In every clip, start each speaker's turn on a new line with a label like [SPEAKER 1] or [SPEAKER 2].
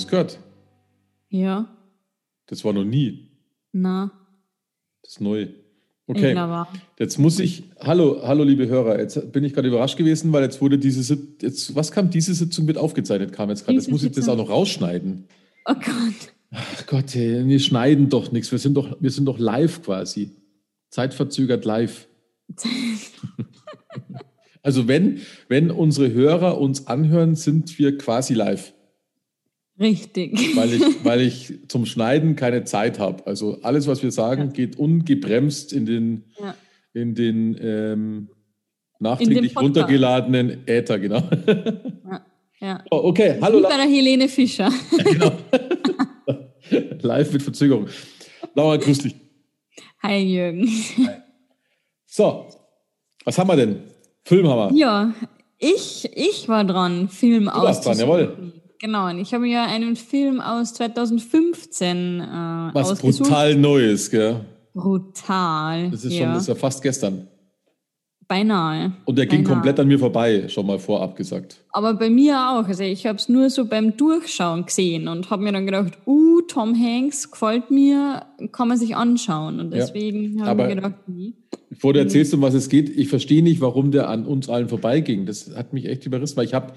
[SPEAKER 1] Das gehört.
[SPEAKER 2] Ja.
[SPEAKER 1] Das war noch nie.
[SPEAKER 2] Na.
[SPEAKER 1] Das ist neu. Okay. Jetzt muss ich, hallo, hallo liebe Hörer, jetzt bin ich gerade überrascht gewesen, weil jetzt wurde diese, jetzt, was kam diese Sitzung mit aufgezeichnet, kam jetzt gerade, jetzt muss ich das auch noch rausschneiden.
[SPEAKER 2] Oh Gott.
[SPEAKER 1] Ach Gott, ey, wir schneiden doch nichts, wir sind doch, wir sind doch live quasi. Zeitverzögert live. Also wenn, wenn unsere Hörer uns anhören, sind wir quasi live,
[SPEAKER 2] Richtig.
[SPEAKER 1] weil ich, weil ich zum Schneiden keine Zeit habe. Also alles, was wir sagen,
[SPEAKER 2] Ja.
[SPEAKER 1] geht ungebremst in den,
[SPEAKER 2] Ja.
[SPEAKER 1] in den ähm, nachträglich
[SPEAKER 2] Podcast.
[SPEAKER 1] runtergeladenen Äther, genau.
[SPEAKER 2] Ja. ja.
[SPEAKER 1] Oh, okay,
[SPEAKER 2] Wie
[SPEAKER 1] hallo,
[SPEAKER 2] bei der Helene Fischer.
[SPEAKER 1] genau. live mit Verzögerung. Laura, grüß dich.
[SPEAKER 2] Hi Jürgen.
[SPEAKER 1] So, was haben wir denn? Film haben wir.
[SPEAKER 2] Ja, ich, ich war dran, Film
[SPEAKER 1] Du warst dran, jawohl.
[SPEAKER 2] Genau, und ich habe mir einen Film aus 2015 äh,
[SPEAKER 1] Was
[SPEAKER 2] ausgesucht.
[SPEAKER 1] brutal Neues, gell?
[SPEAKER 2] Brutal.
[SPEAKER 1] Das ist
[SPEAKER 2] ja.
[SPEAKER 1] schon, das ist ja fast gestern.
[SPEAKER 2] Beinahe.
[SPEAKER 1] Und der ging komplett an mir vorbei, schon mal vorab gesagt.
[SPEAKER 2] Aber bei mir auch. Also ich habe es nur so beim Durchschauen gesehen und habe mir dann gedacht, uh, Tom Hanks gefällt mir, kann man sich anschauen. Und
[SPEAKER 1] Ja,
[SPEAKER 2] deswegen habe
[SPEAKER 1] aber-
[SPEAKER 2] ich mir gedacht, wie?
[SPEAKER 1] Bevor du erzählst, um was es geht, ich verstehe nicht, warum der an uns allen vorbeiging. Das hat mich echt überrissen, weil ich habe,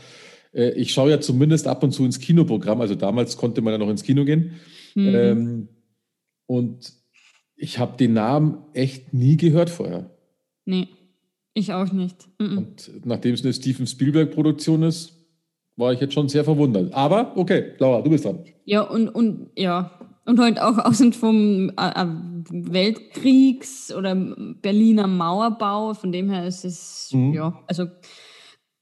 [SPEAKER 1] ich schaue ja zumindest ab und zu ins Kinoprogramm. Also damals konnte man ja noch ins Kino gehen.
[SPEAKER 2] Mhm.
[SPEAKER 1] Ähm, und ich habe den Namen echt nie gehört vorher.
[SPEAKER 2] Nee, ich auch nicht. Mhm.
[SPEAKER 1] Und nachdem es eine Steven Spielberg-Produktion ist, war ich jetzt schon sehr verwundert. Aber okay, Laura, du bist dran.
[SPEAKER 2] Ja, und, und ja. Und halt auch außen vom äh, äh, Weltkriegs- oder Berliner Mauerbau. Von dem her ist es,
[SPEAKER 1] Mhm.
[SPEAKER 2] ja, also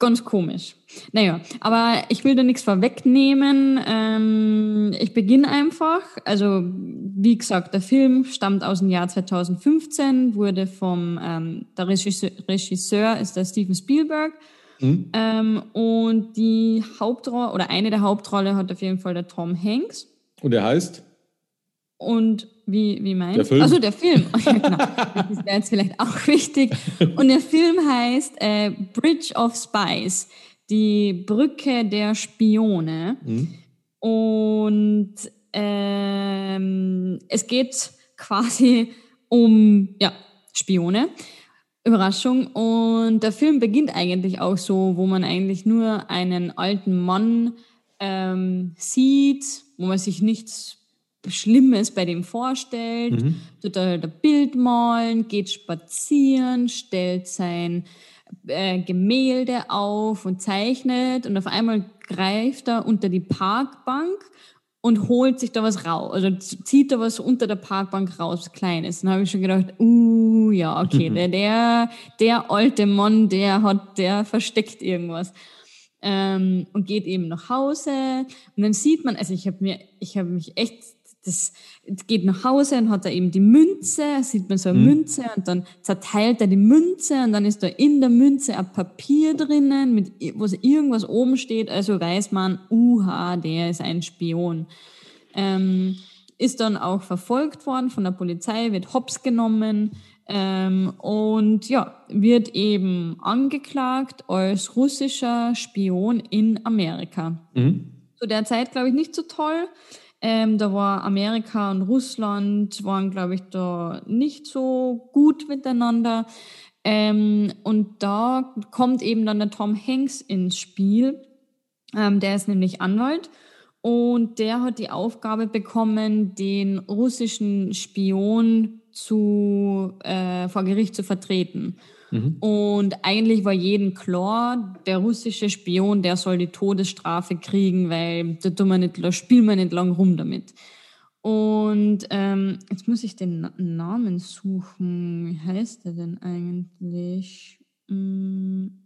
[SPEAKER 2] ganz komisch. Naja, aber ich will da nichts vorwegnehmen. Ähm, ich beginne einfach. Also, wie gesagt, der Film stammt aus dem Jahr 2015, wurde vom, ähm, der Regisseur, Regisseur ist der Steven Spielberg.
[SPEAKER 1] Mhm.
[SPEAKER 2] Ähm, und die Hauptrolle, oder eine der Hauptrolle hat auf jeden Fall der Tom Hanks.
[SPEAKER 1] Und er heißt?
[SPEAKER 2] Und wie, wie meinst
[SPEAKER 1] Film?
[SPEAKER 2] Also der Film. Oh, ja, genau. Das wäre jetzt vielleicht auch wichtig. Und der Film heißt äh, Bridge of Spies, die Brücke der Spione.
[SPEAKER 1] Mhm.
[SPEAKER 2] Und ähm, es geht quasi um ja, Spione. Überraschung. Und der Film beginnt eigentlich auch so, wo man eigentlich nur einen alten Mann ähm, sieht, wo man sich nichts Schlimmes bei dem vorstellt,
[SPEAKER 1] Mhm.
[SPEAKER 2] tut er halt ein Bild malen, geht spazieren, stellt sein äh, Gemälde auf und zeichnet und auf einmal greift er unter die Parkbank und holt sich da was raus, also zieht da was unter der Parkbank raus, Kleines. Dann habe ich schon gedacht, uh, ja, okay, der, der, der alte Mann, der hat, der versteckt irgendwas. Ähm, und geht eben nach Hause und dann sieht man, also ich habe mir, ich habe mich echt, das geht nach Hause und hat da eben die Münze, sieht man so eine
[SPEAKER 1] Mhm.
[SPEAKER 2] Münze und dann zerteilt er die Münze und dann ist da in der Münze ein Papier drinnen, mit, wo irgendwas oben steht, also weiß man, uha, der ist ein Spion. Ähm, ist dann auch verfolgt worden von der Polizei, wird hops genommen ähm, und ja, wird eben angeklagt als russischer Spion in Amerika.
[SPEAKER 1] Mhm.
[SPEAKER 2] Zu der Zeit, glaube ich, nicht so toll. Ähm, da war Amerika und Russland, waren, glaube ich, da nicht so gut miteinander. Ähm, und da kommt eben dann der Tom Hanks ins Spiel. Ähm, der ist nämlich Anwalt und der hat die Aufgabe bekommen, den russischen Spion zu, äh, vor Gericht zu vertreten.
[SPEAKER 1] Mhm.
[SPEAKER 2] Und eigentlich war jedem klar, der russische Spion, der soll die Todesstrafe kriegen, weil da tun wir nicht, spielen wir nicht lang rum damit. Und ähm, jetzt muss ich den Na Namen suchen. Wie heißt der denn eigentlich? Hm,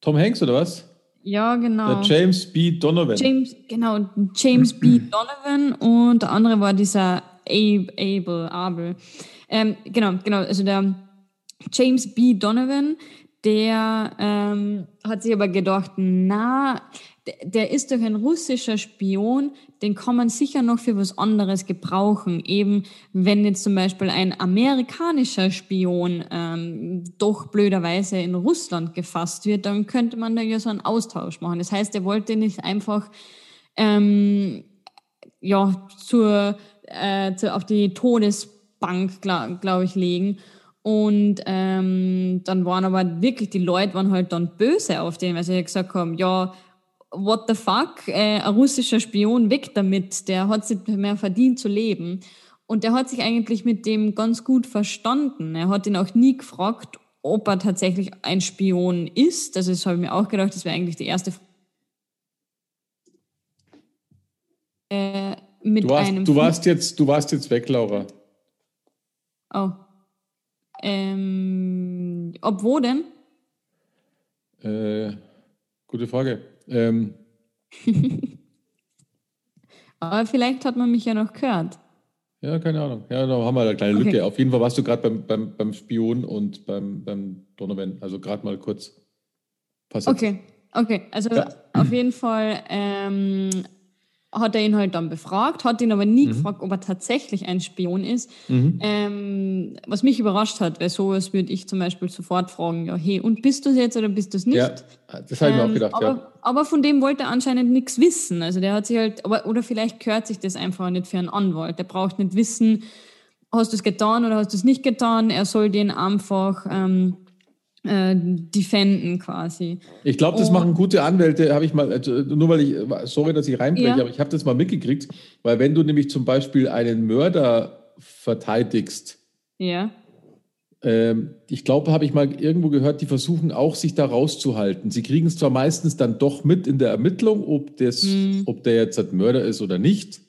[SPEAKER 1] Tom Hanks oder was?
[SPEAKER 2] ja, genau.
[SPEAKER 1] Der James B. Donovan.
[SPEAKER 2] James, genau, James B. Donovan und der andere war dieser Abe, Abel, Abel. Ähm, genau, genau, also der James B. Donovan, der ähm, hat sich aber gedacht, na, der, ist doch ein russischer Spion, den kann man sicher noch für was anderes gebrauchen. Eben, wenn jetzt zum Beispiel ein amerikanischer Spion ähm, doch blöderweise in Russland gefasst wird, dann könnte man da ja so einen Austausch machen. Das heißt, er wollte nicht einfach ähm, ja, zur, äh, zu, auf die Todesbank, glaube glaub ich, legen. Und ähm, dann waren aber wirklich, die Leute waren halt dann böse auf den, weil sie gesagt haben, ja, what the fuck, äh, ein russischer Spion weg damit, der hat sich mehr verdient zu leben. Und der hat sich eigentlich mit dem ganz gut verstanden. Er hat ihn auch nie gefragt, ob er tatsächlich ein Spion ist. Also das habe ich mir auch gedacht, das wäre eigentlich die erste Frage.
[SPEAKER 1] Äh, mit du, warst, einem du, warst jetzt, du warst jetzt weg, Laura.
[SPEAKER 2] Oh. Ähm, ob wo denn?
[SPEAKER 1] Äh, gute Frage. Ähm.
[SPEAKER 2] Aber vielleicht hat man mich ja noch gehört.
[SPEAKER 1] Ja, keine Ahnung. Ja, da haben wir eine kleine okay. Lücke. Auf jeden Fall warst du gerade beim, beim, beim Spion und beim, beim Donovan. Also gerade mal kurz.
[SPEAKER 2] Passiert. Okay, okay. Also ja. auf jeden Fall ähm, hat er ihn halt dann befragt, hat ihn aber nie mhm. gefragt, ob er tatsächlich ein Spion ist. Mhm. Ähm, was mich überrascht hat, weil sowas würde ich zum Beispiel sofort fragen, ja, hey, und bist du es jetzt oder bist du es nicht? Ja,
[SPEAKER 1] das habe ich mir auch ähm, gedacht,
[SPEAKER 2] aber,
[SPEAKER 1] ja.
[SPEAKER 2] Aber von dem wollte er anscheinend nichts wissen. Also der hat sich halt, aber, oder vielleicht gehört sich das einfach nicht für einen Anwalt. Der braucht nicht wissen, hast du es getan oder hast du es nicht getan. Er soll den einfach... Ähm, äh, defenden quasi.
[SPEAKER 1] Ich glaube, das machen gute Anwälte, habe ich mal, also nur weil ich, sorry, dass ich reinbreche, ja. aber ich habe das mal mitgekriegt, weil wenn du nämlich zum Beispiel einen Mörder verteidigst,
[SPEAKER 2] ja.
[SPEAKER 1] Ähm, ich glaube, habe ich mal irgendwo gehört, die versuchen auch, sich da rauszuhalten. Sie kriegen es zwar meistens dann doch mit in der Ermittlung, ob, das, hm. ob der jetzt ein Mörder ist oder nicht.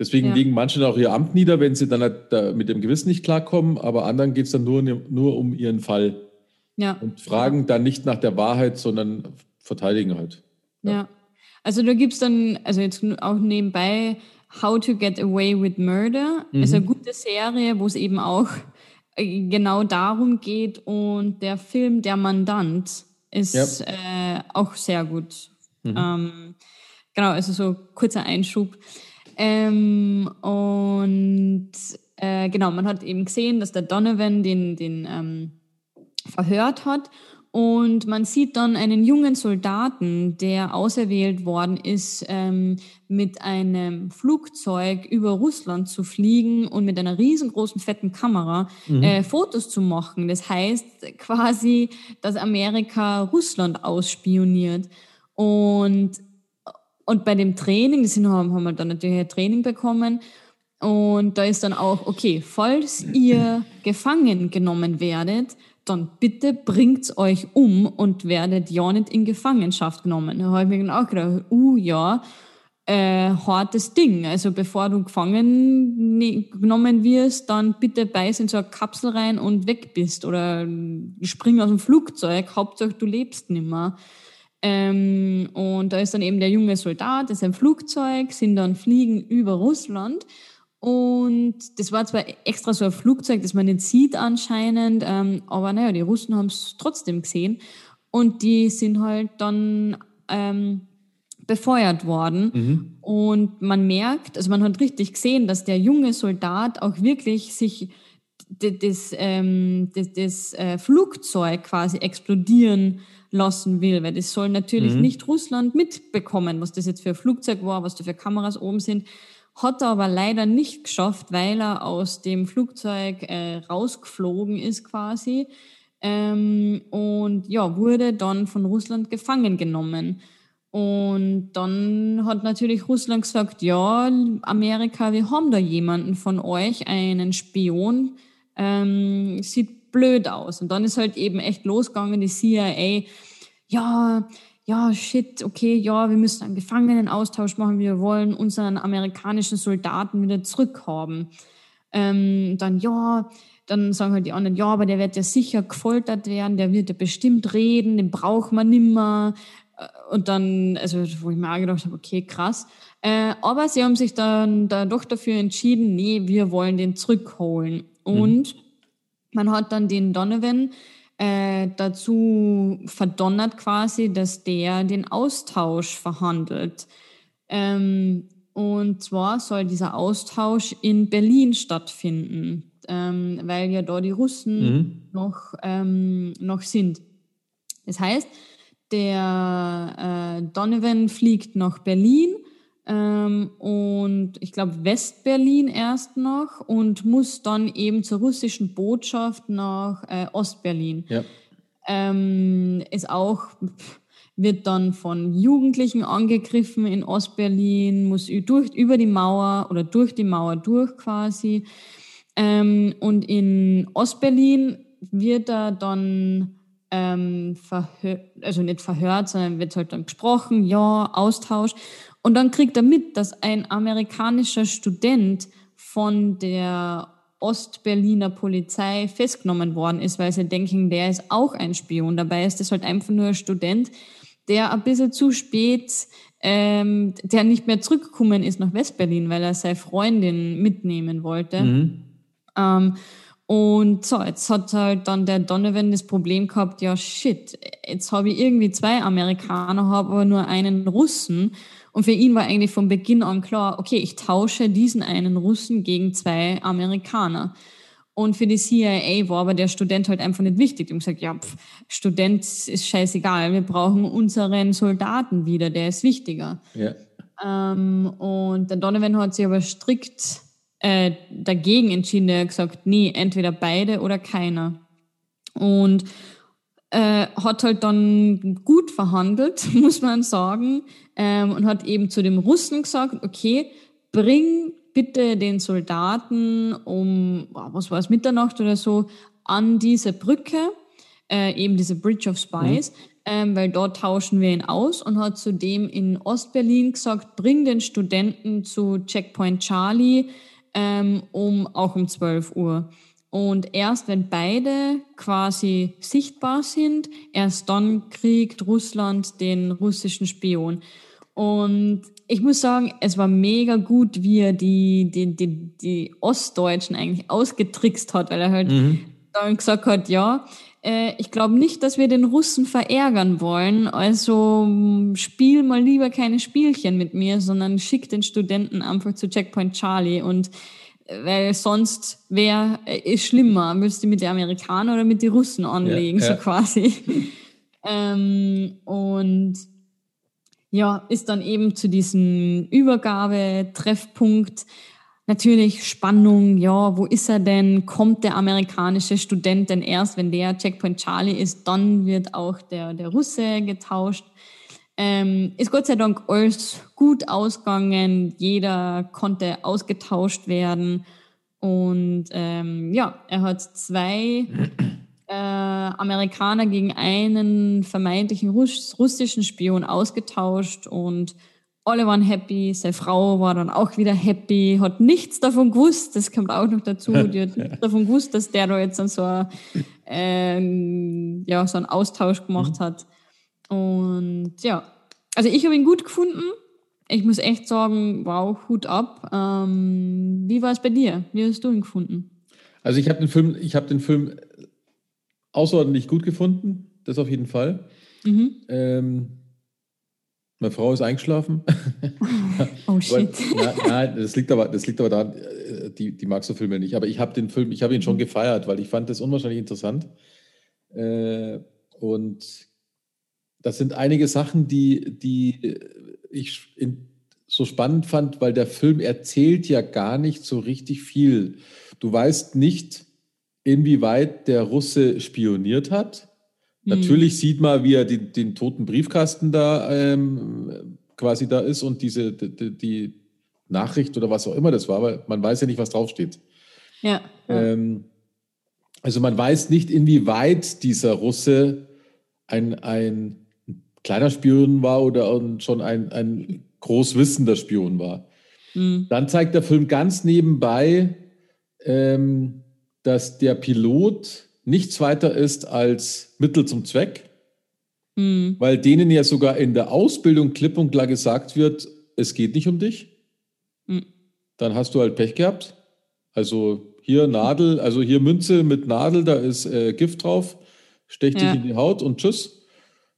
[SPEAKER 1] Deswegen ja. legen manche auch ihr Amt nieder, wenn sie dann halt mit dem Gewissen nicht klarkommen, aber anderen geht es dann nur, nur um ihren Fall.
[SPEAKER 2] Ja.
[SPEAKER 1] Und fragen dann nicht nach der Wahrheit, sondern verteidigen halt.
[SPEAKER 2] Ja. ja. Also da gibt es dann, also jetzt auch nebenbei, How to Get Away with Murder. Mhm. Ist eine gute Serie, wo es eben auch äh, genau darum geht. Und der Film Der Mandant ist ja. äh, auch sehr gut. Mhm. Ähm, genau, also so kurzer Einschub. Ähm, und äh, genau, man hat eben gesehen, dass der Donovan den, den ähm, verhört hat. Und man sieht dann einen jungen Soldaten, der auserwählt worden ist, ähm, mit einem Flugzeug über Russland zu fliegen und mit einer riesengroßen fetten Kamera mhm. äh, Fotos zu machen. Das heißt quasi, dass Amerika Russland ausspioniert. Und und bei dem Training, das haben, haben wir dann natürlich ein Training bekommen. Und da ist dann auch, okay, falls ihr gefangen genommen werdet, dann bitte bringt's euch um und werdet ja nicht in Gefangenschaft genommen. Da habe ich mir dann auch gedacht, uh ja, äh, hartes Ding. Also bevor du gefangen ne, genommen wirst, dann bitte beiß in so eine Kapsel rein und weg bist oder spring aus dem Flugzeug, Hauptsache du lebst nimmer. Ähm, und da ist dann eben der junge Soldat, ist ein Flugzeug, sind dann fliegen über Russland. Und das war zwar extra so ein Flugzeug, das man nicht sieht anscheinend, ähm, aber naja, die Russen haben es trotzdem gesehen. Und die sind halt dann ähm, befeuert worden. Mhm. Und man merkt, also man hat richtig gesehen, dass der junge Soldat auch wirklich sich das, ähm, das, das äh, Flugzeug quasi explodieren lassen will, weil das soll natürlich mhm. nicht Russland mitbekommen, was das jetzt für ein Flugzeug war, was da für Kameras oben sind. Hat er aber leider nicht geschafft, weil er aus dem Flugzeug äh, rausgeflogen ist quasi ähm, und ja, wurde dann von Russland gefangen genommen. Und dann hat natürlich Russland gesagt, ja, Amerika, wir haben da jemanden von euch, einen Spion, ähm, sieht blöd aus. Und dann ist halt eben echt losgegangen, die CIA, ja, ja, shit, okay, ja, wir müssen einen Gefangenenaustausch machen, wir wollen unseren amerikanischen Soldaten wieder zurückhaben. Ähm, dann, ja, dann sagen halt die anderen, ja, aber der wird ja sicher gefoltert werden, der wird ja bestimmt reden, den braucht man nimmer. Äh, und dann, also wo ich mir auch gedacht habe, okay, krass. Äh, aber sie haben sich dann da doch dafür entschieden, nee, wir wollen den zurückholen. Mhm. Und mhm man hat dann den Donovan äh, dazu verdonnert quasi, dass der den Austausch verhandelt. Ähm, und zwar soll dieser Austausch in Berlin stattfinden, ähm, weil ja da die Russen mhm. noch, ähm, noch sind. Das heißt, der äh, Donovan fliegt nach Berlin ähm, und ich glaube West-Berlin erst noch und muss dann eben zur russischen Botschaft nach äh, Ost-Berlin. Ja. Ähm, ist auch, wird dann von Jugendlichen angegriffen in Ost-Berlin, muss durch, über die Mauer oder durch die Mauer durch quasi. Ähm, und in Ost-Berlin wird er dann ähm, verhört, also nicht verhört, sondern wird halt dann gesprochen, ja, Austausch. Und dann kriegt er mit, dass ein amerikanischer Student von der Ostberliner Polizei festgenommen worden ist, weil sie denken, der ist auch ein Spion. Dabei ist das halt einfach nur ein Student, der ein bisschen zu spät, ähm, der nicht mehr zurückgekommen ist nach Westberlin, weil er seine Freundin mitnehmen wollte. Mhm. Ähm, und so, jetzt hat halt dann der Donovan das Problem gehabt, ja shit, jetzt habe ich irgendwie zwei Amerikaner, habe aber nur einen Russen. Und für ihn war eigentlich von Beginn an klar, okay, ich tausche diesen einen Russen gegen zwei Amerikaner. Und für die CIA war aber der Student halt einfach nicht wichtig. Die haben gesagt, ja, pf, Student ist scheißegal, wir brauchen unseren Soldaten wieder, der ist wichtiger. Ja. Ähm, und der Donovan hat sich aber strikt äh, dagegen entschieden. Er hat gesagt, nee, entweder beide oder keiner. Und äh, hat halt dann gut verhandelt, muss man sagen, ähm, und hat eben zu dem Russen gesagt, okay, bring bitte den Soldaten um, was war es, Mitternacht oder so, an diese Brücke, äh, eben diese Bridge of Spies, mhm. ähm, weil dort tauschen wir ihn aus und hat zudem in Ostberlin gesagt, bring den Studenten zu Checkpoint Charlie, ähm, um auch um 12 Uhr. Und erst wenn beide quasi sichtbar sind, erst dann kriegt Russland den russischen Spion. Und ich muss sagen, es war mega gut, wie er die, die, die, die Ostdeutschen eigentlich ausgetrickst hat, weil er halt mhm. dann gesagt hat, ja, äh, ich glaube nicht, dass wir den Russen verärgern wollen. Also spiel mal lieber keine Spielchen mit mir, sondern schick den Studenten einfach zu Checkpoint Charlie und weil sonst wer ist schlimmer, willst du mit den Amerikanern oder mit den Russen anlegen, ja, ja. so quasi. ähm, und ja, ist dann eben zu diesem Übergabetreffpunkt natürlich Spannung, ja, wo ist er denn? Kommt der amerikanische Student denn erst, wenn der Checkpoint Charlie ist, dann wird auch der, der Russe getauscht. Ähm, ist Gott sei Dank alles gut ausgegangen. Jeder konnte ausgetauscht werden. Und ähm, ja, er hat zwei äh, Amerikaner gegen einen vermeintlichen Russ russischen Spion ausgetauscht und alle waren happy. Seine Frau war dann auch wieder happy, hat nichts davon gewusst. Das kommt auch noch dazu. Die hat nichts davon gewusst, dass der da jetzt dann so, ein, ähm, ja, so einen Austausch gemacht mhm. hat. Und ja, also ich habe ihn gut gefunden. Ich muss echt sagen, wow, Hut ab. Ähm, wie war es bei dir? Wie hast du ihn gefunden?
[SPEAKER 1] Also ich habe den Film, ich habe den Film außerordentlich gut gefunden, das auf jeden Fall. Mhm. Ähm, meine Frau ist eingeschlafen. oh shit. aber, na, na, das liegt aber, das liegt aber daran, äh, die, die mag so Filme nicht. Aber ich habe den Film, ich habe ihn schon mhm. gefeiert, weil ich fand das unwahrscheinlich interessant. Äh, und das sind einige Sachen, die, die ich in, so spannend fand, weil der Film erzählt ja gar nicht so richtig viel. Du weißt nicht, inwieweit der Russe spioniert hat. Mhm. Natürlich sieht man, wie er die, den toten Briefkasten da ähm, quasi da ist und diese die, die, Nachricht oder was auch immer das war, aber man weiß ja nicht, was draufsteht. Ja. ja. Ähm, also man weiß nicht, inwieweit dieser Russe ein, ein kleiner Spion war oder schon ein, ein großwissender Spion war. Mhm. Dann zeigt der Film ganz nebenbei, ähm, dass der Pilot nichts weiter ist als Mittel zum Zweck, mhm. weil denen ja sogar in der Ausbildung klipp und klar gesagt wird, es geht nicht um dich. Mhm. Dann hast du halt Pech gehabt. Also hier Nadel, also hier Münze mit Nadel, da ist äh, Gift drauf stech dich
[SPEAKER 2] Ja.
[SPEAKER 1] in die Haut und tschüss.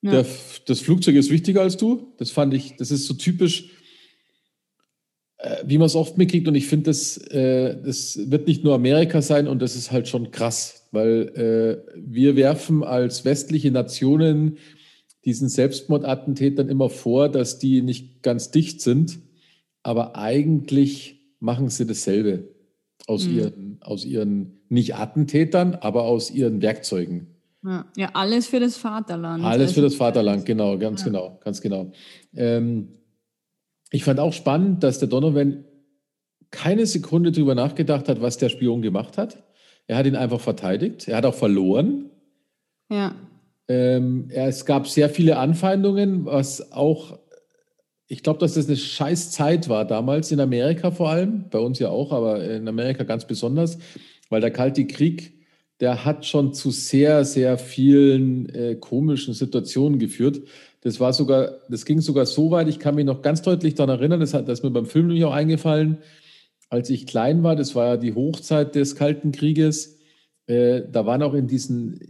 [SPEAKER 2] Ja.
[SPEAKER 1] Der, das Flugzeug ist wichtiger als du. Das fand ich, das ist so typisch, wie man es oft mitkriegt. Und ich finde, das, äh, das wird nicht nur Amerika sein und das ist halt schon krass, weil äh, wir werfen als westliche Nationen diesen Selbstmordattentätern immer vor, dass die nicht ganz dicht sind, aber eigentlich machen sie dasselbe aus,
[SPEAKER 2] Mhm.
[SPEAKER 1] ihren, aus ihren, nicht Attentätern, aber aus ihren Werkzeugen.
[SPEAKER 2] Ja. ja, alles für das Vaterland.
[SPEAKER 1] Alles für
[SPEAKER 2] Also,
[SPEAKER 1] das Vaterland, genau, ganz
[SPEAKER 2] Ja.
[SPEAKER 1] genau, ganz genau. Ähm, ich fand auch spannend, dass der Donovan keine Sekunde darüber nachgedacht hat, was der Spion gemacht hat. Er hat ihn einfach verteidigt. Er hat auch verloren.
[SPEAKER 2] Ja,
[SPEAKER 1] Ähm, es gab sehr viele Anfeindungen, was auch, ich glaube, dass das eine scheiß Zeit war damals in Amerika vor allem, bei uns ja auch, aber in Amerika ganz besonders, weil der Kalte Krieg, der hat schon zu sehr, sehr vielen äh, komischen Situationen geführt. Das war sogar, das ging sogar so weit, ich kann mich noch ganz deutlich daran erinnern, das hat das ist mir beim Film nämlich auch eingefallen, als ich klein war, das war ja die Hochzeit des Kalten Krieges, äh, da waren auch in diesen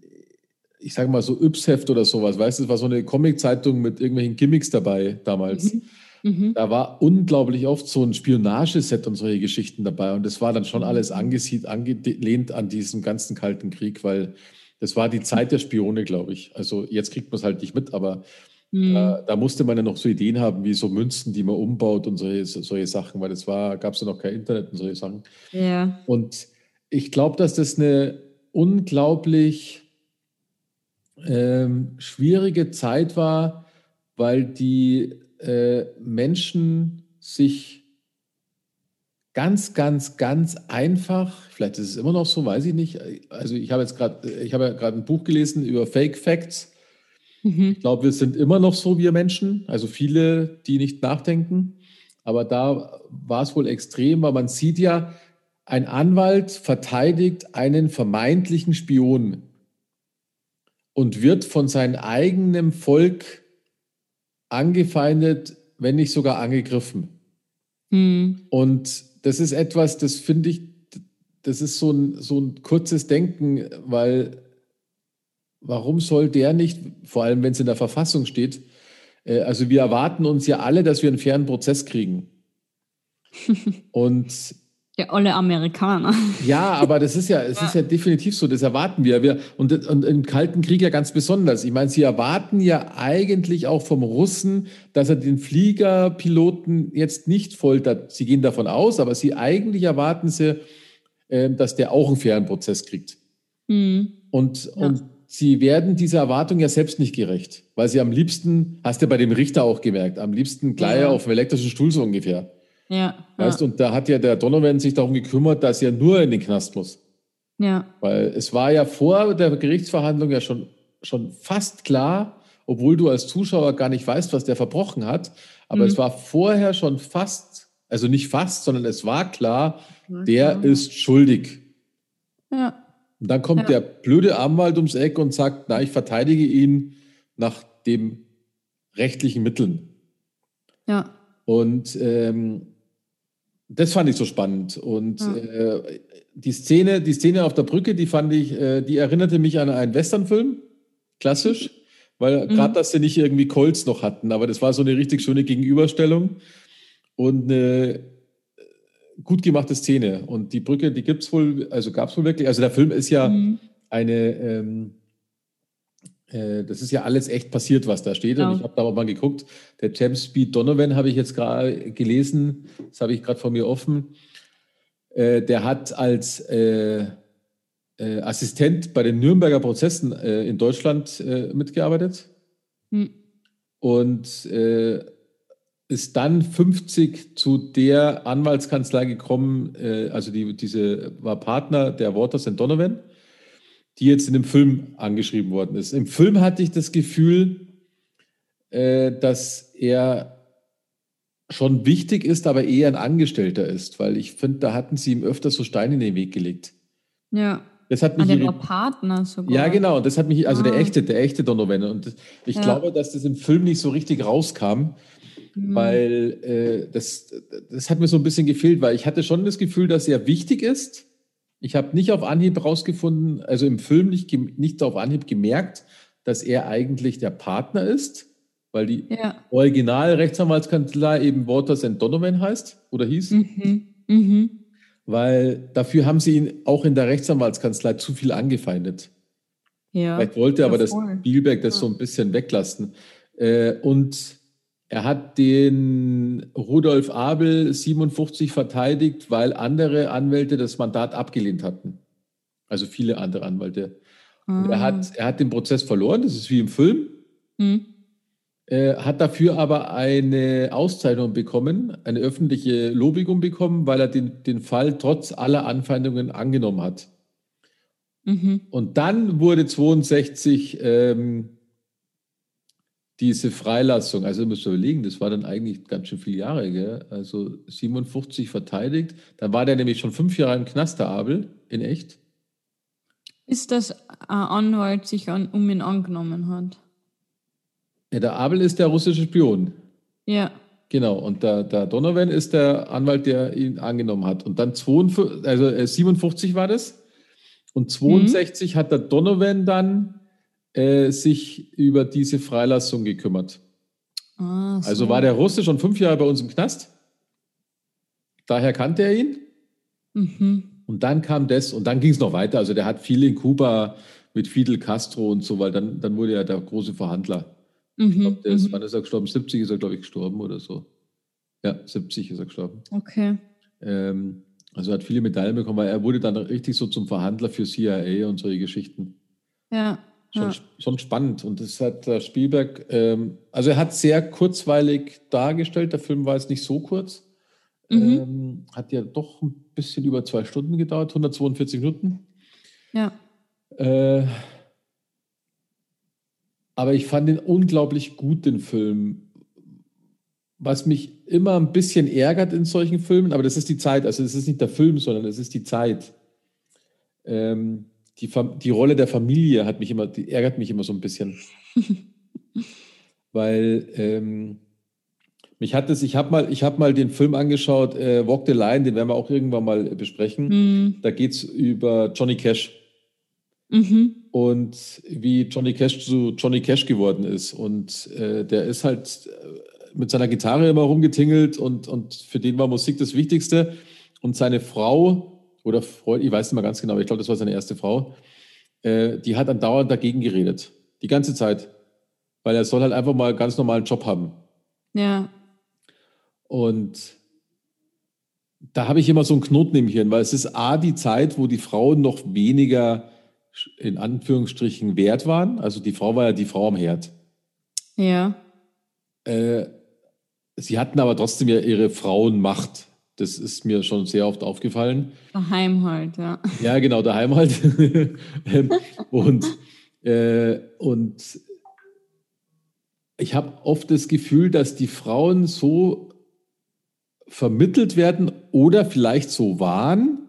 [SPEAKER 1] ich sage mal so Yps-Heft oder sowas, weißt du, das war so eine Comic-Zeitung mit irgendwelchen Gimmicks dabei damals.
[SPEAKER 2] Mhm. Mhm.
[SPEAKER 1] Da war unglaublich oft so ein Spionageset und solche Geschichten dabei. Und das war dann schon alles angelehnt an diesem ganzen Kalten Krieg, weil das war die Zeit der Spione, glaube ich. Also jetzt kriegt man es halt nicht mit, aber
[SPEAKER 2] Mhm.
[SPEAKER 1] da, da musste man ja noch so Ideen haben, wie so Münzen, die man umbaut und solche, solche Sachen, weil war, gab es ja noch kein Internet und solche Sachen.
[SPEAKER 2] Ja.
[SPEAKER 1] Und ich glaube, dass das eine unglaublich ähm, schwierige Zeit war, weil die äh, Menschen sich ganz, ganz, ganz einfach, vielleicht ist es immer noch so, weiß ich nicht. Also ich habe jetzt gerade, ich habe ja gerade ein Buch gelesen über Fake Facts.
[SPEAKER 2] Mhm.
[SPEAKER 1] Ich glaube, wir sind immer noch so, wir Menschen, also viele, die nicht nachdenken. Aber da war es wohl extrem, weil man sieht ja, ein Anwalt verteidigt einen vermeintlichen Spion und wird von seinem eigenen Volk angefeindet, wenn nicht sogar angegriffen.
[SPEAKER 2] Mhm.
[SPEAKER 1] Und das ist etwas, das finde ich, das ist so ein, so ein kurzes Denken, weil warum soll der nicht, vor allem wenn es in der Verfassung steht, äh, also wir erwarten uns ja alle, dass wir einen fairen Prozess kriegen. Und
[SPEAKER 2] Ja, alle Amerikaner.
[SPEAKER 1] ja, aber das ist ja, es ist ja definitiv so, das erwarten wir. wir und, und im Kalten Krieg ja ganz besonders. Ich meine, sie erwarten ja eigentlich auch vom Russen, dass er den Fliegerpiloten jetzt nicht foltert. Sie gehen davon aus, aber sie eigentlich erwarten sie, äh, dass der auch einen fairen Prozess kriegt.
[SPEAKER 2] Mhm.
[SPEAKER 1] Und,
[SPEAKER 2] Ja.
[SPEAKER 1] und sie werden dieser Erwartung ja selbst nicht gerecht, weil sie am liebsten, hast du bei dem Richter auch gemerkt, am liebsten gleich
[SPEAKER 2] Ja.
[SPEAKER 1] auf dem elektrischen Stuhl so ungefähr.
[SPEAKER 2] Ja.
[SPEAKER 1] Weißt, und da hat ja der Donovan sich darum gekümmert, dass er nur in den Knast muss.
[SPEAKER 2] ja.
[SPEAKER 1] Weil es war ja vor der Gerichtsverhandlung ja schon, schon fast klar, obwohl du als Zuschauer gar nicht weißt, was der verbrochen hat. Aber
[SPEAKER 2] Mhm.
[SPEAKER 1] es war vorher schon fast, also nicht fast, sondern es war klar, der ist schuldig.
[SPEAKER 2] Ja.
[SPEAKER 1] Und dann kommt
[SPEAKER 2] Ja.
[SPEAKER 1] der blöde Anwalt ums Eck und sagt, na, ich verteidige ihn nach den rechtlichen Mitteln.
[SPEAKER 2] Ja.
[SPEAKER 1] Und ähm, das fand ich so spannend. Und
[SPEAKER 2] Ja.
[SPEAKER 1] äh, die Szene, die Szene auf der Brücke, die fand ich, äh, die erinnerte mich an einen Westernfilm, klassisch, weil
[SPEAKER 2] Mhm.
[SPEAKER 1] gerade, dass sie nicht irgendwie Colts noch hatten, aber das war so eine richtig schöne Gegenüberstellung und eine gut gemachte Szene. Und die Brücke, die gibt es wohl, also gab es wohl wirklich. Also der Film ist ja
[SPEAKER 2] Mhm.
[SPEAKER 1] eine, ähm, äh, das ist ja alles echt passiert, was da steht.
[SPEAKER 2] Genau.
[SPEAKER 1] Und ich habe da auch mal geguckt. Der James Speed Donovan habe ich jetzt gerade gelesen, das habe ich gerade vor mir offen. Äh, der hat als äh, äh, Assistent bei den Nürnberger Prozessen äh, in Deutschland äh, mitgearbeitet
[SPEAKER 2] Mhm.
[SPEAKER 1] und ist dann 50 zu der Anwaltskanzlei gekommen, äh, also die, diese war Partner der Waters and Donovan, die jetzt in dem Film angeschrieben worden ist. Im Film hatte ich das Gefühl, äh, dass er schon wichtig ist, aber eher ein Angestellter ist, weil ich finde, da hatten sie ihm öfter so Steine in den Weg gelegt.
[SPEAKER 2] Ja.
[SPEAKER 1] Das hat
[SPEAKER 2] Ah,
[SPEAKER 1] mich
[SPEAKER 2] der
[SPEAKER 1] irri-
[SPEAKER 2] war Partner sogar.
[SPEAKER 1] ja, genau. Und das hat mich, also der
[SPEAKER 2] Ah.
[SPEAKER 1] echte, der echte Donovan. Und das, ich
[SPEAKER 2] Ja.
[SPEAKER 1] glaube, dass das im Film nicht so richtig rauskam,
[SPEAKER 2] Mhm.
[SPEAKER 1] weil äh, das, das hat mir so ein bisschen gefehlt, weil ich hatte schon das Gefühl, dass er wichtig ist, Ich habe nicht auf Anhieb rausgefunden, also im Film nicht, nicht auf Anhieb gemerkt, dass er eigentlich der Partner ist, weil die ja. Original-Rechtsanwaltskanzlei eben Waters Donovan heißt oder hieß. Mhm. Mhm. Weil dafür haben sie ihn auch in der Rechtsanwaltskanzlei zu viel angefeindet. Ja. Vielleicht wollte aber das Spielberg das ja. so ein bisschen weglassen. Äh, und er hat den Rudolf Abel 57 verteidigt, weil andere Anwälte das Mandat abgelehnt hatten. Also viele andere Anwälte. Mhm. er, hat, ah. er hat den Prozess verloren, das ist wie im Film. Mhm. Er hat dafür aber eine Auszeichnung bekommen, eine öffentliche Lobigung bekommen, weil er den, den Fall trotz aller Anfeindungen angenommen hat. Mhm. Und dann wurde 62 ähm, diese Freilassung, also müsst ihr überlegen, das war dann eigentlich ganz schön viele Jahre, gell? also 57 verteidigt. Dann war der nämlich schon fünf Jahre im Knast, der Abel, in echt.
[SPEAKER 2] Ist das ein Anwalt sich an, um ihn angenommen hat?
[SPEAKER 1] Ja, der Abel ist der russische Spion.
[SPEAKER 2] Ja.
[SPEAKER 1] Genau, und der, der Donovan ist der Anwalt, der ihn angenommen hat. Und dann 52, also 57 äh, war das. Und 62 mhm. hat der Donovan dann äh, sich über diese Freilassung gekümmert. Ah, so. Also war der Russe schon fünf Jahre bei uns im Knast. Daher kannte er ihn. Mhm. Und dann kam das und dann ging es noch weiter. Also der hat viel in Kuba mit Fidel Castro und so, weil dann, dann wurde er der große Verhandler. Mhm. Ich glaube, der ist, mhm. wann ist er gestorben? 70 ist er, glaube ich, gestorben oder so. Ja, 70 ist er gestorben.
[SPEAKER 2] Okay.
[SPEAKER 1] Ähm, also er hat viele Medaillen bekommen, weil er wurde dann richtig so zum Verhandler für CIA und solche Geschichten.
[SPEAKER 2] Ja
[SPEAKER 1] schon, ja. schon spannend. Und das hat der Spielberg, ähm, also er hat sehr kurzweilig dargestellt. Der Film war jetzt nicht so kurz. Mhm. Ähm, hat ja doch ein bisschen über zwei Stunden gedauert, 142 Minuten.
[SPEAKER 2] Ja.
[SPEAKER 1] Äh, aber ich fand ihn unglaublich gut, den Film. Was mich immer ein bisschen ärgert in solchen Filmen, aber das ist die Zeit, also es ist nicht der Film, sondern es ist die Zeit. Ähm, die, die Rolle der Familie hat mich immer, die ärgert mich immer so ein bisschen. Weil ähm, mich hat es, ich habe mal, ich mal den Film angeschaut, äh, Walk the Line, den werden wir auch irgendwann mal besprechen. Mhm. Da geht es über Johnny Cash. Mhm. Und wie Johnny Cash zu Johnny Cash geworden ist. Und äh, der ist halt äh, mit seiner Gitarre immer rumgetingelt und, und für den war Musik das Wichtigste. Und seine Frau oder Freund, ich weiß nicht mal ganz genau, ich glaube, das war seine erste Frau, äh, die hat dann dauernd dagegen geredet. Die ganze Zeit. Weil er soll halt einfach mal einen ganz normalen Job haben.
[SPEAKER 2] Ja.
[SPEAKER 1] Und da habe ich immer so einen Knoten im Hirn, weil es ist A, die Zeit, wo die Frauen noch weniger in Anführungsstrichen wert waren. Also die Frau war ja die Frau am Herd.
[SPEAKER 2] Ja.
[SPEAKER 1] Äh, sie hatten aber trotzdem ja ihre Frauenmacht. Das ist mir schon sehr oft aufgefallen.
[SPEAKER 2] Daheim halt, ja.
[SPEAKER 1] Ja, genau, daheim halt. Ähm, und, äh, und ich habe oft das Gefühl, dass die Frauen so vermittelt werden oder vielleicht so waren,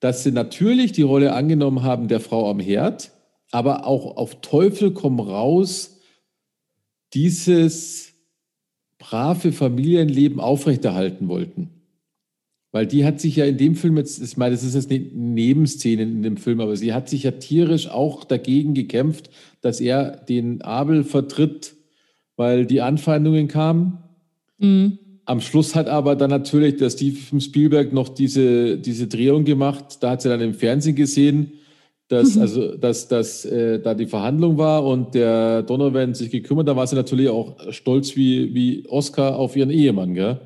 [SPEAKER 1] dass sie natürlich die Rolle angenommen haben der Frau am Herd, aber auch auf Teufel komm raus dieses brave Familienleben aufrechterhalten wollten. Weil die hat sich ja in dem Film jetzt, ich meine, das ist jetzt eine Nebenszene in dem Film, aber sie hat sich ja tierisch auch dagegen gekämpft, dass er den Abel vertritt, weil die Anfeindungen kamen. Mhm. Am Schluss hat aber dann natürlich der Steven Spielberg noch diese, diese Drehung gemacht. Da hat sie dann im Fernsehen gesehen, dass, mhm. also, dass, dass äh, da die Verhandlung war und der Donovan sich gekümmert. Da war sie natürlich auch stolz wie, wie Oscar auf ihren Ehemann, gell?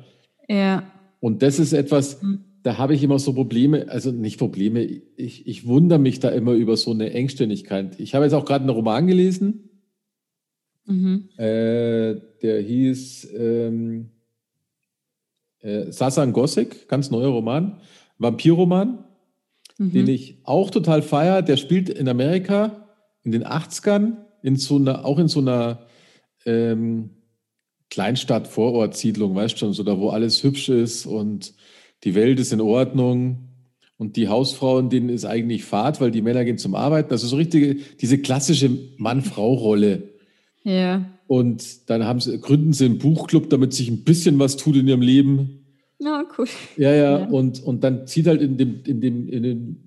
[SPEAKER 2] Ja.
[SPEAKER 1] Und das ist etwas, mhm. da habe ich immer so Probleme, also nicht Probleme, ich, ich wundere mich da immer über so eine Engständigkeit. Ich habe jetzt auch gerade einen Roman gelesen, mhm. äh, der hieß ähm, äh, Sasan Gossek, ganz neuer Roman, Vampirroman, mhm. den ich auch total feiere. Der spielt in Amerika in den 80ern, in so einer, auch in so einer ähm, Kleinstadt, Vorortsiedlung, weißt schon, so da, wo alles hübsch ist und die Welt ist in Ordnung und die Hausfrauen, denen ist eigentlich Fahrt, weil die Männer gehen zum Arbeiten. Also so richtige, diese klassische Mann-Frau-Rolle.
[SPEAKER 2] Ja.
[SPEAKER 1] Und dann haben sie, gründen sie einen Buchclub, damit sich ein bisschen was tut in ihrem Leben.
[SPEAKER 2] Ja, cool.
[SPEAKER 1] Ja, ja, ja. Und, und dann zieht halt in dem, in dem, in dem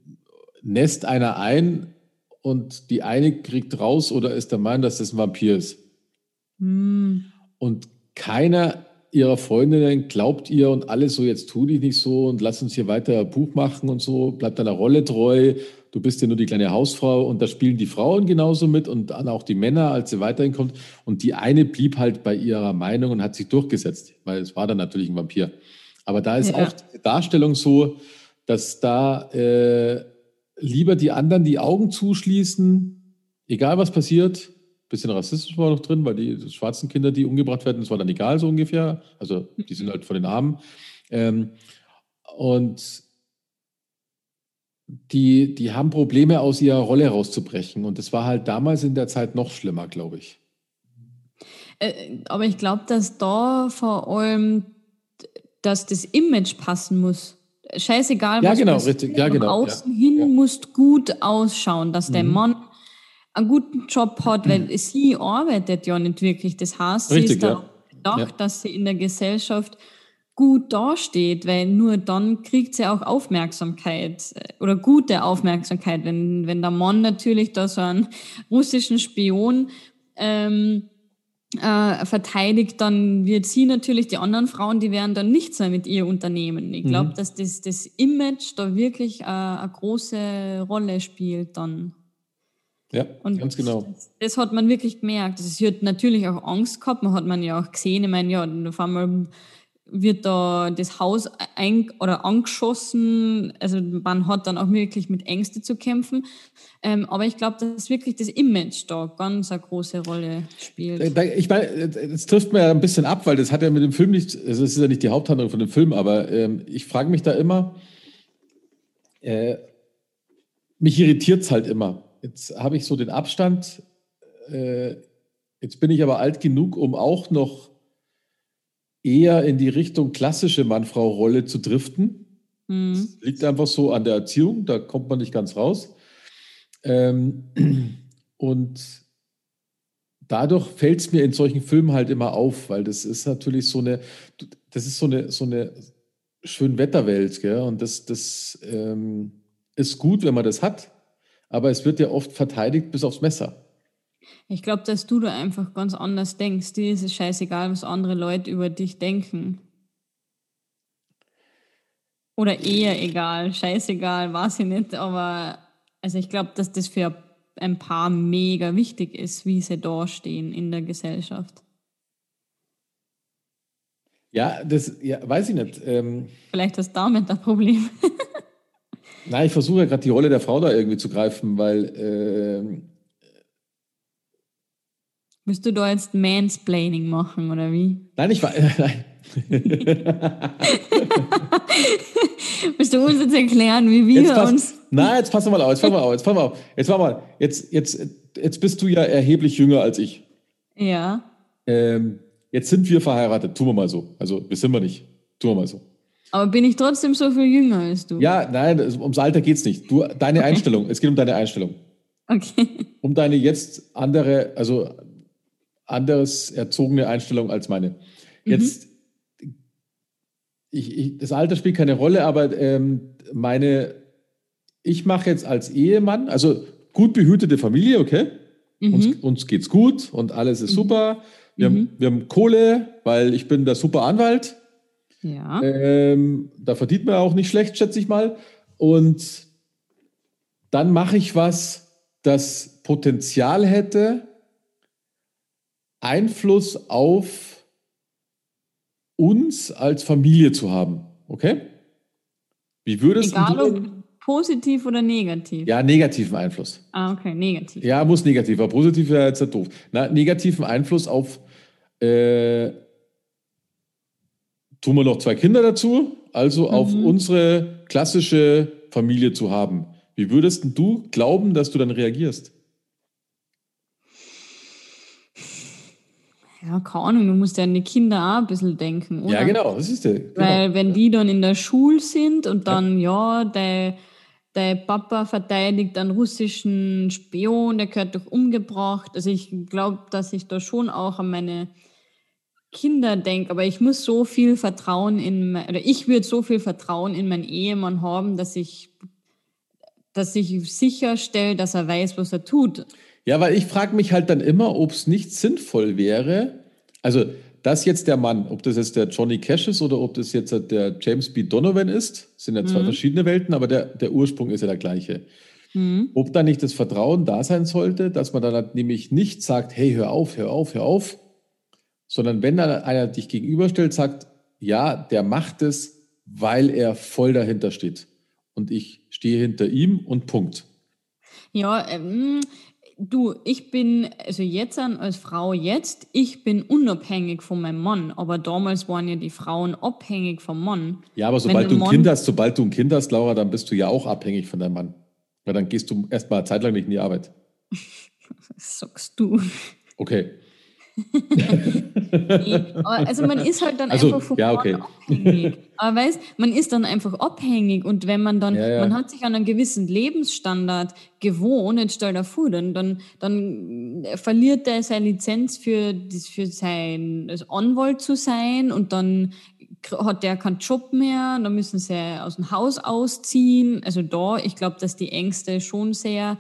[SPEAKER 1] nässt einer ein und die eine kriegt raus oder ist der Mann, dass das ein Vampir ist.
[SPEAKER 2] Hm.
[SPEAKER 1] Und keiner ihrer Freundinnen glaubt ihr und alles so, jetzt tu dich nicht so und lass uns hier weiter Buch machen und so, bleib deiner Rolle treu. Du bist ja nur die kleine Hausfrau und da spielen die Frauen genauso mit und dann auch die Männer, als sie weiterhin kommt. Und die eine blieb halt bei ihrer Meinung und hat sich durchgesetzt, weil es war dann natürlich ein Vampir. Aber da ist ja. auch die Darstellung so, dass da äh, lieber die anderen die Augen zuschließen, egal was passiert, bisschen Rassismus war noch drin, weil die schwarzen Kinder, die umgebracht werden, das war dann egal so ungefähr. Also die sind halt von den Armen. Ähm, und die, die haben Probleme, aus ihrer Rolle rauszubrechen. Und das war halt damals in der Zeit noch schlimmer, glaube ich.
[SPEAKER 2] Äh, aber ich glaube, dass da vor allem, dass das Image passen muss. Scheißegal,
[SPEAKER 1] was ja, genau, richtig. Ja, genau,
[SPEAKER 2] außen ja. hin ja. musst gut ausschauen, dass mhm. der Mann einen guten Job hat, weil mhm. sie arbeitet ja nicht wirklich. Das heißt,
[SPEAKER 1] Richtig,
[SPEAKER 2] sie ist
[SPEAKER 1] ja.
[SPEAKER 2] gedacht, ja. dass sie in der Gesellschaft gut dasteht, weil nur dann kriegt sie auch Aufmerksamkeit äh, oder gute Aufmerksamkeit. Wenn, wenn der Mann natürlich da so einen russischen Spion ähm, äh, verteidigt, dann wird sie natürlich, die anderen Frauen, die werden dann nichts mehr mit ihr unternehmen. Ich glaube, mhm. dass das, das Image da wirklich äh, eine große Rolle spielt dann.
[SPEAKER 1] Ja, und ganz genau.
[SPEAKER 2] Das, das, hat man wirklich gemerkt. Sie hat natürlich auch Angst gehabt, man hat man ja auch gesehen. Ich meine, ja, auf einmal wird da das Haus ein oder angeschossen. Also man hat dann auch wirklich mit Ängste zu kämpfen. Ähm, aber ich glaube, dass wirklich das Image da ganz eine große Rolle spielt.
[SPEAKER 1] Ich meine, das trifft mir ja ein bisschen ab, weil das hat ja mit dem Film nicht, also es ist ja nicht die Haupthandlung von dem Film, aber ähm, ich frage mich da immer, äh, mich irritiert es halt immer Jetzt habe ich so den Abstand. Äh, jetzt bin ich aber alt genug, um auch noch eher in die Richtung klassische Mann-Frau-Rolle zu driften. Mhm. liegt einfach so an der Erziehung, da kommt man nicht ganz raus. Ähm, und dadurch fällt es mir in solchen Filmen halt immer auf, weil das ist natürlich so eine, das ist so eine, so eine Schönwetterwelt, gell? Und das, das ähm, ist gut, wenn man das hat aber es wird ja oft verteidigt bis aufs Messer.
[SPEAKER 2] Ich glaube, dass du da einfach ganz anders denkst. Dir ist es scheißegal, was andere Leute über dich denken. Oder eher egal, scheißegal, weiß ich nicht. Aber also ich glaube, dass das für ein paar mega wichtig ist, wie sie da stehen in der Gesellschaft.
[SPEAKER 1] Ja, das ja, weiß ich nicht. Ähm,
[SPEAKER 2] Vielleicht hast du damit ein Problem.
[SPEAKER 1] Nein, ich versuche ja gerade die Rolle der Frau da irgendwie zu greifen, weil. Äh,
[SPEAKER 2] Müsst du da jetzt Mansplaining machen oder wie?
[SPEAKER 1] Nein, ich war. Nein.
[SPEAKER 2] Willst du uns jetzt erklären, wie wir
[SPEAKER 1] pass,
[SPEAKER 2] uns.
[SPEAKER 1] Nein, jetzt pass mal auf, jetzt pass mal auf, jetzt pass mal auf. Jetzt, mal, jetzt, jetzt, jetzt bist du ja erheblich jünger als ich.
[SPEAKER 2] Ja.
[SPEAKER 1] Ähm, jetzt sind wir verheiratet, tun wir mal so. Also, wir sind wir nicht. Tun wir mal so.
[SPEAKER 2] Aber bin ich trotzdem so viel jünger als du?
[SPEAKER 1] Ja, nein, ums Alter geht es nicht. Du, deine okay. Einstellung, es geht um deine Einstellung.
[SPEAKER 2] Okay.
[SPEAKER 1] Um deine jetzt andere, also anderes erzogene Einstellung als meine. Jetzt, mhm. ich, ich, das Alter spielt keine Rolle, aber ähm, meine, ich mache jetzt als Ehemann, also gut behütete Familie, okay? Mhm. Uns, uns geht's gut und alles ist mhm. super. Wir, mhm. haben, wir haben Kohle, weil ich bin der super Anwalt.
[SPEAKER 2] Ja.
[SPEAKER 1] Ähm, da verdient man auch nicht schlecht, schätze ich mal. Und dann mache ich was, das Potenzial hätte, Einfluss auf uns als Familie zu haben. Okay? Wie würdest
[SPEAKER 2] Egal,
[SPEAKER 1] du.
[SPEAKER 2] Ob positiv oder negativ?
[SPEAKER 1] Ja, negativen Einfluss.
[SPEAKER 2] Ah, okay, negativ.
[SPEAKER 1] Ja, muss negativ, aber positiv wäre jetzt doof. Na, negativen Einfluss auf äh, tun wir noch zwei Kinder dazu, also mhm. auf unsere klassische Familie zu haben. Wie würdest du glauben, dass du dann reagierst?
[SPEAKER 2] Ja, keine Ahnung, du musst ja an die Kinder auch ein bisschen denken, oder?
[SPEAKER 1] Ja, genau, das ist der. Genau.
[SPEAKER 2] Weil wenn die dann in der Schule sind und dann, ja, ja der, der Papa verteidigt einen russischen Spion, der gehört doch umgebracht. Also ich glaube, dass ich da schon auch an meine Kinder denke, aber ich muss so viel Vertrauen in, oder ich würde so viel Vertrauen in meinen Ehemann haben, dass ich dass ich sicherstelle, dass er weiß, was er tut.
[SPEAKER 1] Ja, weil ich frage mich halt dann immer, ob es nicht sinnvoll wäre, also dass jetzt der Mann, ob das jetzt der Johnny Cash ist oder ob das jetzt der James B. Donovan ist, sind ja zwei mhm. verschiedene Welten, aber der, der Ursprung ist ja der gleiche. Mhm. Ob da nicht das Vertrauen da sein sollte, dass man dann halt nämlich nicht sagt, hey, hör auf, hör auf, hör auf, sondern wenn dann einer dich gegenüberstellt, sagt, ja, der macht es, weil er voll dahinter steht. Und ich stehe hinter ihm und Punkt.
[SPEAKER 2] Ja, ähm, du, ich bin, also jetzt als Frau jetzt, ich bin unabhängig von meinem Mann, aber damals waren ja die Frauen abhängig vom Mann.
[SPEAKER 1] Ja, aber sobald du ein Kind hast, sobald du ein Kind hast, Laura, dann bist du ja auch abhängig von deinem Mann. Weil dann gehst du erstmal eine Zeit lang nicht in die Arbeit.
[SPEAKER 2] Das sagst du.
[SPEAKER 1] Okay.
[SPEAKER 2] also man ist halt dann also, einfach vom
[SPEAKER 1] ja, okay.
[SPEAKER 2] abhängig. Aber weißt, man ist dann einfach abhängig und wenn man dann, ja, ja. man hat sich an einen gewissen Lebensstandard gewohnt, jetzt stell dir vor, dann, dann, dann verliert er seine Lizenz für, für sein als Anwalt zu sein und dann hat der keinen Job mehr, dann müssen sie aus dem Haus ausziehen. Also da, ich glaube, dass die Ängste schon sehr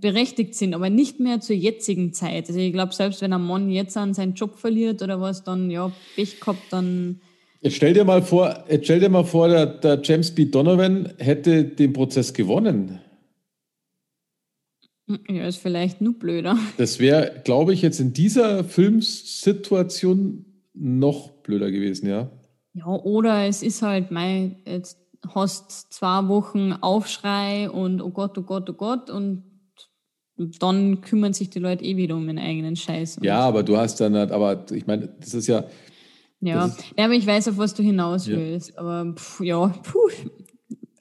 [SPEAKER 2] berechtigt sind, aber nicht mehr zur jetzigen Zeit. Also ich glaube, selbst wenn ein Mann jetzt an seinen Job verliert oder was, dann ja, Pech gehabt, dann.
[SPEAKER 1] Jetzt stell dir mal vor, jetzt stell dir mal vor, der, der James B. Donovan hätte den Prozess gewonnen.
[SPEAKER 2] Ja, ist vielleicht nur blöder.
[SPEAKER 1] Das wäre, glaube ich, jetzt in dieser Filmsituation noch blöder gewesen, ja.
[SPEAKER 2] Ja, oder es ist halt, mein, jetzt hast zwei Wochen Aufschrei und oh Gott, oh Gott, oh Gott und dann kümmern sich die Leute eh wieder um ihren eigenen Scheiß.
[SPEAKER 1] Ja, aber du hast dann halt, aber ich meine, das ist ja.
[SPEAKER 2] Ja, ist, ja aber ich weiß, auf was du hinaus willst. Ja. Aber pff, ja, puh.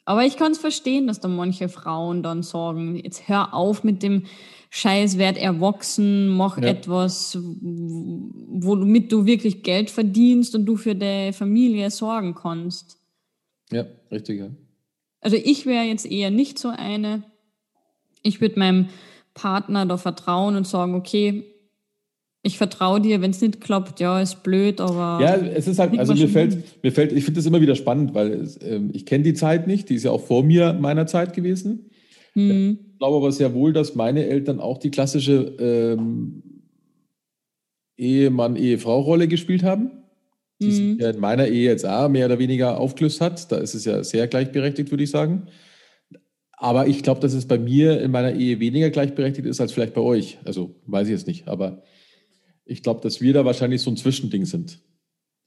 [SPEAKER 2] Aber ich kann es verstehen, dass da manche Frauen dann sagen, jetzt hör auf mit dem Scheiß, werd erwachsen, mach ja. etwas, womit du wirklich Geld verdienst und du für deine Familie sorgen kannst.
[SPEAKER 1] Ja, richtig, ja.
[SPEAKER 2] Also ich wäre jetzt eher nicht so eine. Ich würde meinem Partner da vertrauen und sagen, okay, ich vertraue dir, wenn es nicht klappt, ja, ist blöd, aber.
[SPEAKER 1] Ja, es ist halt, also mir fällt, mir fällt, ich finde das immer wieder spannend, weil es, äh, ich kenne die Zeit nicht, die ist ja auch vor mir meiner Zeit gewesen. Hm. Ich glaube aber sehr wohl, dass meine Eltern auch die klassische ähm, Ehemann-Ehefrau-Rolle gespielt haben, die hm. sich ja in meiner Ehe jetzt auch mehr oder weniger aufgelöst hat. Da ist es ja sehr gleichberechtigt, würde ich sagen. Aber ich glaube, dass es bei mir in meiner Ehe weniger gleichberechtigt ist als vielleicht bei euch. Also weiß ich jetzt nicht. Aber ich glaube, dass wir da wahrscheinlich so ein Zwischending sind.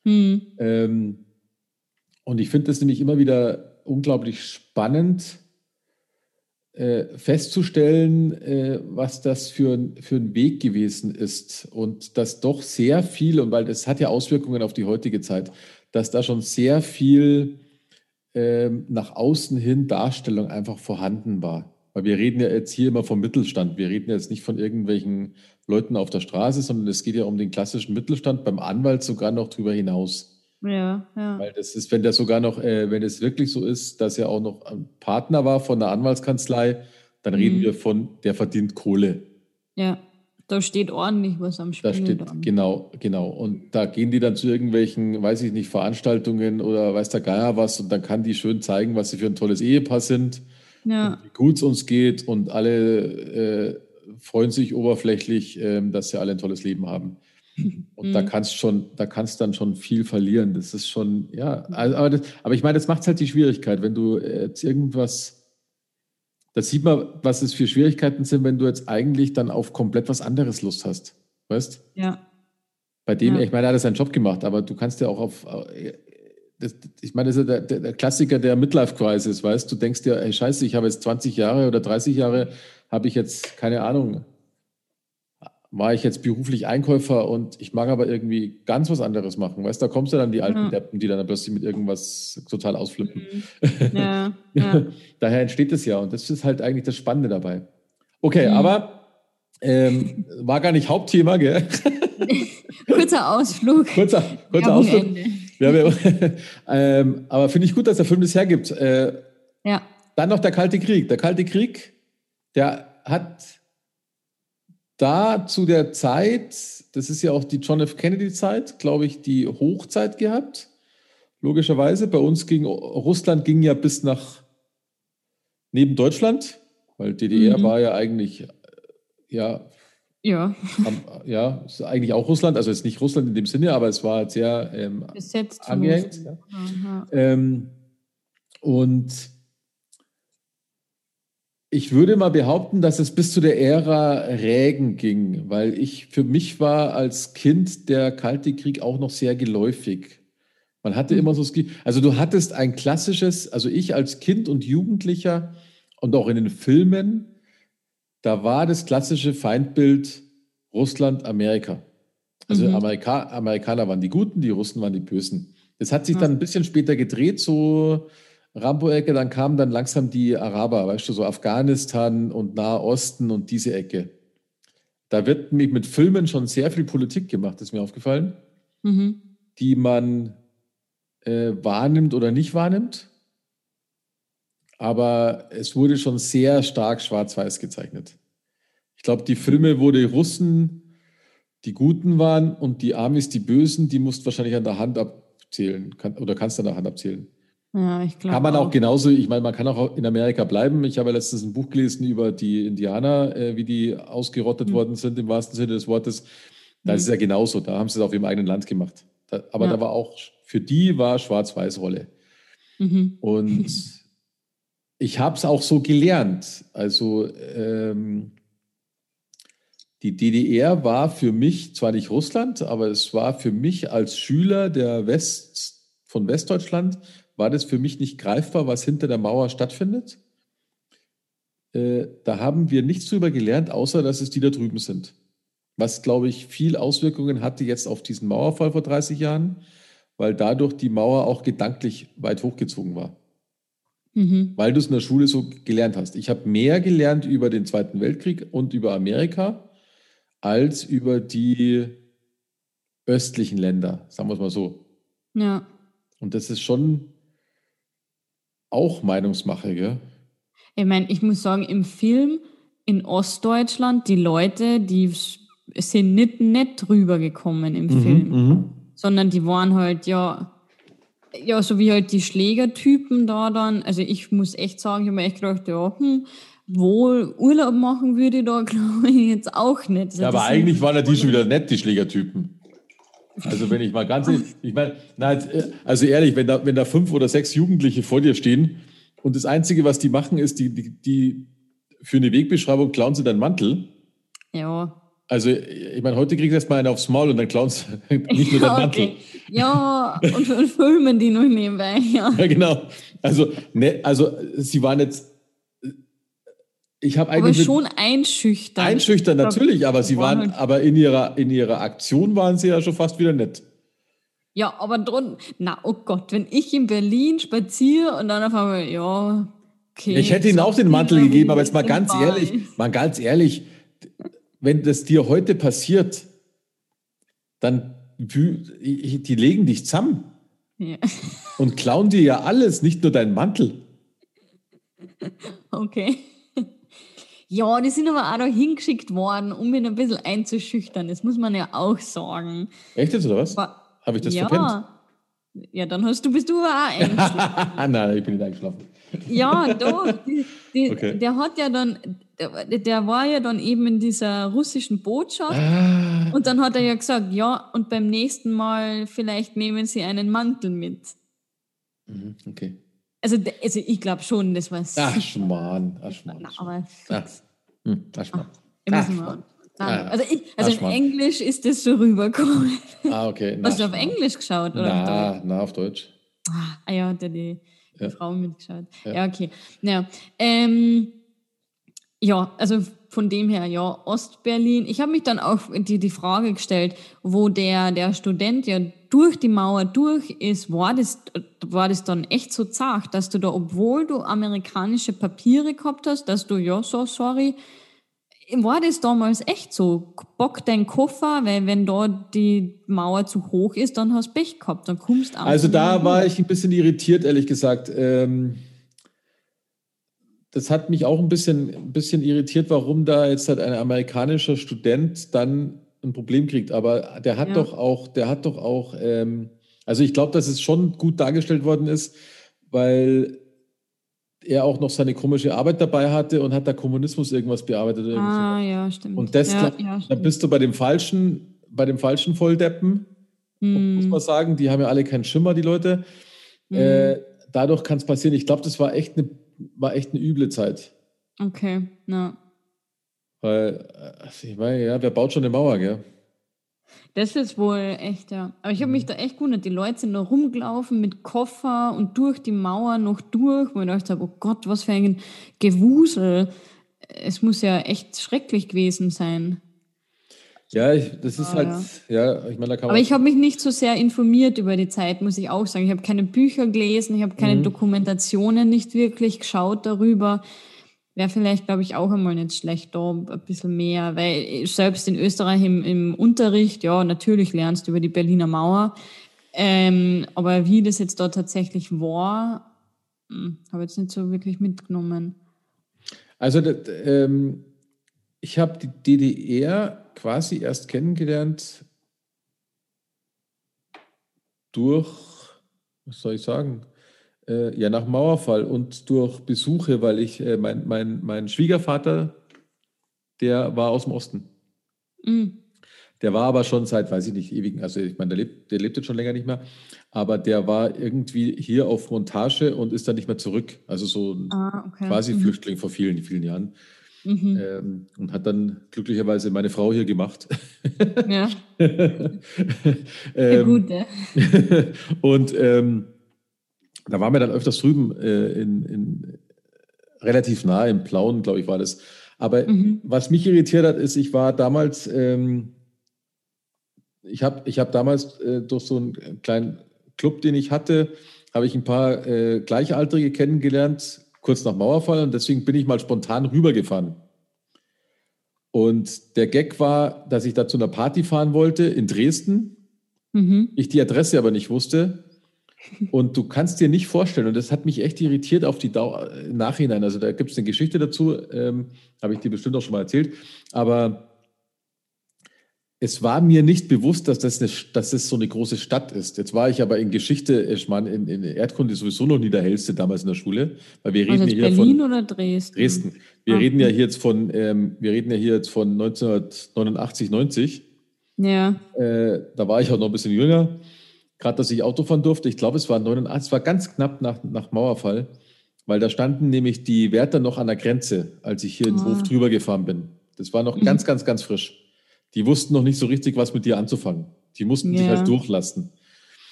[SPEAKER 1] Hm. Ähm, und ich finde es nämlich immer wieder unglaublich spannend äh, festzustellen, äh, was das für, für ein Weg gewesen ist. Und dass doch sehr viel, und weil das hat ja Auswirkungen auf die heutige Zeit, dass da schon sehr viel ähm, nach außen hin Darstellung einfach vorhanden war. Weil wir reden ja jetzt hier immer vom Mittelstand. Wir reden jetzt nicht von irgendwelchen Leuten auf der Straße, sondern es geht ja um den klassischen Mittelstand, beim Anwalt sogar noch drüber hinaus.
[SPEAKER 2] Ja, ja.
[SPEAKER 1] Weil das ist, wenn der sogar noch, äh, wenn es wirklich so ist, dass er auch noch ein Partner war von der Anwaltskanzlei, dann mhm. reden wir von, der verdient Kohle.
[SPEAKER 2] Ja. Da steht ordentlich was am Spiel.
[SPEAKER 1] Da steht, dann. genau, genau. Und da gehen die dann zu irgendwelchen, weiß ich nicht, Veranstaltungen oder weiß der Geier was und dann kann die schön zeigen, was sie für ein tolles Ehepaar sind,
[SPEAKER 2] ja.
[SPEAKER 1] wie gut es uns geht und alle äh, freuen sich oberflächlich, äh, dass sie alle ein tolles Leben haben. Und mhm. da kannst schon, da kannst dann schon viel verlieren. Das ist schon, ja, also, aber, das, aber ich meine, das macht halt die Schwierigkeit, wenn du jetzt irgendwas da sieht man, was es für Schwierigkeiten sind, wenn du jetzt eigentlich dann auf komplett was anderes Lust hast. Weißt?
[SPEAKER 2] Ja.
[SPEAKER 1] Bei dem, ja. ich meine, er hat seinen Job gemacht, aber du kannst ja auch auf. Das, ich meine, das ist der, der Klassiker der Midlife-Crisis, weißt du? denkst dir, hey, Scheiße, ich habe jetzt 20 Jahre oder 30 Jahre, habe ich jetzt, keine Ahnung, war ich jetzt beruflich Einkäufer und ich mag aber irgendwie ganz was anderes machen. Weißt du, da kommst du dann die alten ja. Deppen, die dann plötzlich mit irgendwas total ausflippen.
[SPEAKER 2] Mhm. Ja, ja.
[SPEAKER 1] Daher entsteht es ja und das ist halt eigentlich das Spannende dabei. Okay, mhm. aber ähm, war gar nicht Hauptthema, gell?
[SPEAKER 2] kurzer Ausflug.
[SPEAKER 1] Kurzer, kurzer Ausflug. Ja, wir, ähm, aber finde ich gut, dass der Film das hergibt. Äh,
[SPEAKER 2] ja.
[SPEAKER 1] Dann noch der Kalte Krieg. Der Kalte Krieg, der hat da zu der Zeit, das ist ja auch die John F. Kennedy-Zeit, glaube ich, die Hochzeit gehabt. Logischerweise. Bei uns ging Russland ging ja bis nach neben Deutschland, weil DDR mhm. war ja eigentlich, ja,
[SPEAKER 2] ja.
[SPEAKER 1] Am, ja, eigentlich auch Russland, also jetzt nicht Russland in dem Sinne, aber es war sehr ähm, angehängt. Ja. Ähm, und ich würde mal behaupten, dass es bis zu der Ära Rägen ging, weil ich für mich war als Kind der Kalte Krieg auch noch sehr geläufig. Man hatte mhm. immer so, also du hattest ein klassisches, also ich als Kind und Jugendlicher und auch in den Filmen, da war das klassische Feindbild Russland, Amerika. Also mhm. Amerika, Amerikaner waren die Guten, die Russen waren die Bösen. Das hat sich dann ein bisschen später gedreht, so Rambo-Ecke, dann kamen dann langsam die Araber, weißt du, so Afghanistan und Nahosten und diese Ecke. Da wird nämlich mit Filmen schon sehr viel Politik gemacht, ist mir aufgefallen, mhm. die man äh, wahrnimmt oder nicht wahrnimmt aber es wurde schon sehr stark schwarz-weiß gezeichnet. Ich glaube, die Filme, wo die Russen die Guten waren und die Amis die Bösen, die musst wahrscheinlich an der Hand abzählen kann, oder kannst an der Hand abzählen.
[SPEAKER 2] Ja, ich glaube.
[SPEAKER 1] Kann man auch, auch genauso, ich meine, man kann auch in Amerika bleiben. Ich habe letztens ein Buch gelesen über die Indianer, äh, wie die ausgerottet mhm. worden sind, im wahrsten Sinne des Wortes. Da mhm. ist es ja genauso, da haben sie es auf ihrem eigenen Land gemacht. Da, aber ja. da war auch, für die war Schwarz-Weiß-Rolle. Mhm. Und ich habe es auch so gelernt. Also ähm, die DDR war für mich zwar nicht Russland, aber es war für mich als Schüler der West, von Westdeutschland, war das für mich nicht greifbar, was hinter der Mauer stattfindet. Äh, da haben wir nichts drüber gelernt, außer dass es die da drüben sind. Was, glaube ich, viel Auswirkungen hatte jetzt auf diesen Mauerfall vor 30 Jahren, weil dadurch die Mauer auch gedanklich weit hochgezogen war mhm. weil du es in der Schule so gelernt hast. Ich habe mehr gelernt über den Zweiten Weltkrieg und über Amerika als über die östlichen Länder, sagen wir es mal so.
[SPEAKER 2] Ja.
[SPEAKER 1] Und das ist schon auch Meinungsmache, gell?
[SPEAKER 2] Ich meine, ich muss sagen, im Film in Ostdeutschland, die Leute, die sind nicht nett rübergekommen im mhm, Film, mhm. sondern die waren halt, ja, ja, so wie halt die Schlägertypen da dann. Also ich muss echt sagen, ich habe mir echt gedacht, ja, hm, wohl Urlaub machen würde ich da, glaube ich, jetzt auch nicht.
[SPEAKER 1] Also ja, aber eigentlich waren ja die schon wieder nett, die Schlägertypen. Also wenn ich mal ganz ehrlich, ich meine, also ehrlich, wenn da, wenn da fünf oder sechs Jugendliche vor dir stehen und das Einzige, was die machen, ist, die, die, die für eine Wegbeschreibung klauen sie deinen Mantel.
[SPEAKER 2] Ja.
[SPEAKER 1] Also, ich meine, heute kriegst du erstmal einen aufs Maul und dann klauen sie nicht nur den Mantel. Okay.
[SPEAKER 2] Ja, und, und filmen die noch nebenbei, ja.
[SPEAKER 1] ja, genau. Also, ne, also, sie waren jetzt. Ich habe eigentlich.
[SPEAKER 2] Aber schon einschüchtern.
[SPEAKER 1] Einschüchtern, natürlich, aber sie waren, halt aber in ihrer, in ihrer Aktion waren sie ja schon fast wieder nett.
[SPEAKER 2] Ja, aber drum, na, oh Gott, wenn ich in Berlin spaziere und dann auf einmal, ja,
[SPEAKER 1] okay. Ich hätte ihnen auch den Mantel gegeben, aber jetzt mal ganz ehrlich, mal ganz ehrlich, wenn das dir heute passiert, dann die legen dich zusammen ja. und klauen dir ja alles, nicht nur deinen Mantel.
[SPEAKER 2] Okay. Ja, die sind aber auch da hingeschickt worden, um ihn ein bisschen einzuschüchtern. Das muss man ja auch sagen.
[SPEAKER 1] Echt jetzt oder was? Habe ich das ja. verpennt?
[SPEAKER 2] Ja, dann hast du, bist du aber auch
[SPEAKER 1] eingeschlafen. Nein, ich bin nicht eingeschlafen.
[SPEAKER 2] Ja, doch. Die, die, okay. Der hat ja dann, der, der, war ja dann eben in dieser russischen Botschaft. Ah. Und dann hat er ja gesagt, ja, und beim nächsten Mal vielleicht nehmen Sie einen Mantel mit.
[SPEAKER 1] Mhm, okay.
[SPEAKER 2] Also, also ich glaube schon, das war
[SPEAKER 1] Ach, Schmarrn. Ach, Schmarrn.
[SPEAKER 2] aber
[SPEAKER 1] Ach, hm, ach, Schmarrn.
[SPEAKER 2] Ach, Schmarrn. Ah, also, ich, also in Englisch ist das so rübergekommen.
[SPEAKER 1] Ah, okay.
[SPEAKER 2] Hast du auf Englisch geschaut? Oder
[SPEAKER 1] na, auf na, auf Deutsch.
[SPEAKER 2] Ah, ja, der die, die ja. Frau mitgeschaut. Ja, ja okay. Ja, ähm, ja, also von dem her, ja, Ostberlin. Ich habe mich dann auch die, die Frage gestellt, wo der, der Student ja durch die Mauer durch ist, war das, war das dann echt so zart, dass du da, obwohl du amerikanische Papiere gehabt hast, dass du, ja, so sorry, war das damals echt so? Bock dein Koffer, weil wenn dort die Mauer zu hoch ist, dann hast du Pech gehabt, dann kommst du
[SPEAKER 1] Also da war ich ein bisschen irritiert, ehrlich gesagt. Ähm, das hat mich auch ein bisschen, ein bisschen irritiert, warum da jetzt halt ein amerikanischer Student dann ein Problem kriegt. Aber der hat ja. doch auch, der hat doch auch, ähm, also ich glaube, dass es schon gut dargestellt worden ist, weil er auch noch seine komische Arbeit dabei hatte und hat da Kommunismus irgendwas bearbeitet.
[SPEAKER 2] Ah, so. ja, stimmt.
[SPEAKER 1] Und das,
[SPEAKER 2] ja,
[SPEAKER 1] ja, da bist du bei dem falschen, bei dem falschen Volldeppen, hm. muss man sagen. Die haben ja alle keinen Schimmer, die Leute. Hm. Äh, dadurch kann es passieren. Ich glaube, das war echt eine, war echt eine üble Zeit.
[SPEAKER 2] Okay, ja.
[SPEAKER 1] Weil, äh, ich meine, ja, wer baut schon eine Mauer, gell?
[SPEAKER 2] Das ist wohl echt, ja. Aber ich habe mich mhm. da echt gewundert. Die Leute sind da rumgelaufen mit Koffer und durch die Mauer noch durch, wo ich dachte, oh Gott, was für ein Gewusel. Es muss ja echt schrecklich gewesen sein.
[SPEAKER 1] Ja, ich, das ist ah, halt, ja, ja ich meine, da kann
[SPEAKER 2] man. Aber ich habe mich nicht so sehr informiert über die Zeit, muss ich auch sagen. Ich habe keine Bücher gelesen, ich habe keine mhm. Dokumentationen nicht wirklich geschaut darüber. Wäre vielleicht, glaube ich, auch einmal nicht schlecht, da ein bisschen mehr, weil selbst in Österreich im, im Unterricht, ja, natürlich lernst du über die Berliner Mauer, ähm, aber wie das jetzt da tatsächlich war, hm, habe ich jetzt nicht so wirklich mitgenommen.
[SPEAKER 1] Also, das, ähm, ich habe die DDR quasi erst kennengelernt durch, was soll ich sagen, äh, ja, nach Mauerfall und durch Besuche, weil ich, äh, mein, mein, mein Schwiegervater, der war aus dem Osten. Mhm. Der war aber schon seit, weiß ich nicht, ewigen, also ich meine, der lebt, der lebt jetzt schon länger nicht mehr, aber der war irgendwie hier auf Montage und ist dann nicht mehr zurück. Also so ah, okay. quasi mhm. Flüchtling vor vielen, vielen Jahren. Mhm. Ähm, und hat dann glücklicherweise meine Frau hier gemacht. Ja. ähm, gut, ja. und ähm, da waren wir dann öfters drüben äh, in, in, relativ nah im Plauen, glaube ich, war das. Aber mhm. was mich irritiert hat, ist, ich war damals, ähm, ich habe ich hab damals äh, durch so einen kleinen Club, den ich hatte, habe ich ein paar äh, Gleichaltrige kennengelernt, kurz nach Mauerfall, und deswegen bin ich mal spontan rübergefahren. Und der Gag war, dass ich da zu einer Party fahren wollte in Dresden. Mhm. Ich die Adresse aber nicht wusste und du kannst dir nicht vorstellen, und das hat mich echt irritiert auf die Dauer im Nachhinein. Also da gibt es eine Geschichte dazu, ähm, habe ich dir bestimmt auch schon mal erzählt. Aber es war mir nicht bewusst, dass das, eine, dass das so eine große Stadt ist. Jetzt war ich aber in Geschichte, ich meine, in, in Erdkunde sowieso noch nie der hellste damals in der Schule, weil wir reden also
[SPEAKER 2] ja hier Berlin von oder Dresden.
[SPEAKER 1] Dresden. Wir ah. reden ja hier jetzt von, ähm, wir reden ja hier jetzt von 1989, 90.
[SPEAKER 2] Ja.
[SPEAKER 1] Äh, da war ich auch noch ein bisschen jünger gerade, dass ich Auto fahren durfte. Ich glaube, es war 89, es war ganz knapp nach, nach Mauerfall, weil da standen nämlich die Wärter noch an der Grenze, als ich hier in den Hof ah. drüber gefahren bin. Das war noch mhm. ganz, ganz, ganz frisch. Die wussten noch nicht so richtig, was mit dir anzufangen. Die mussten ja. dich halt durchlassen.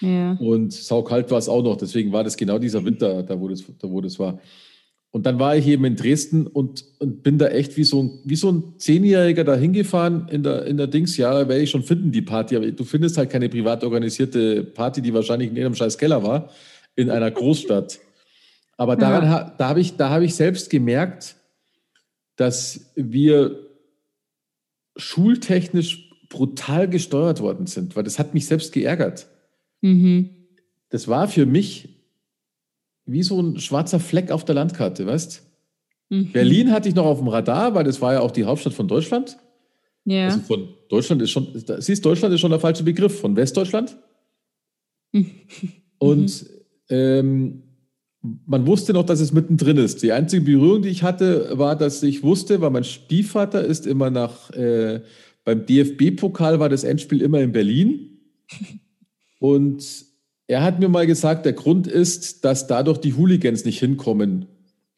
[SPEAKER 1] Ja. Und saukalt war es auch noch. Deswegen war das genau dieser Winter, da wo das, da wo das war. Und dann war ich eben in Dresden und, und bin da echt wie so ein, wie so ein Zehnjähriger da hingefahren in der, in der Dings. Ja, werde ich schon finden, die Party. Aber du findest halt keine privat organisierte Party, die wahrscheinlich in jedem scheiß Keller war, in einer Großstadt. Aber daran, ja. da habe ich, da habe ich selbst gemerkt, dass wir schultechnisch brutal gesteuert worden sind, weil das hat mich selbst geärgert. Mhm. Das war für mich wie so ein schwarzer Fleck auf der Landkarte, weißt mhm. Berlin hatte ich noch auf dem Radar, weil das war ja auch die Hauptstadt von Deutschland. Ja. Also von Deutschland ist schon, siehst Deutschland ist schon der falsche Begriff, von Westdeutschland. Und ähm, man wusste noch, dass es mittendrin ist. Die einzige Berührung, die ich hatte, war, dass ich wusste, weil mein Stiefvater ist immer nach, äh, beim DFB-Pokal war das Endspiel immer in Berlin. Und er hat mir mal gesagt, der Grund ist, dass dadurch die Hooligans nicht hinkommen,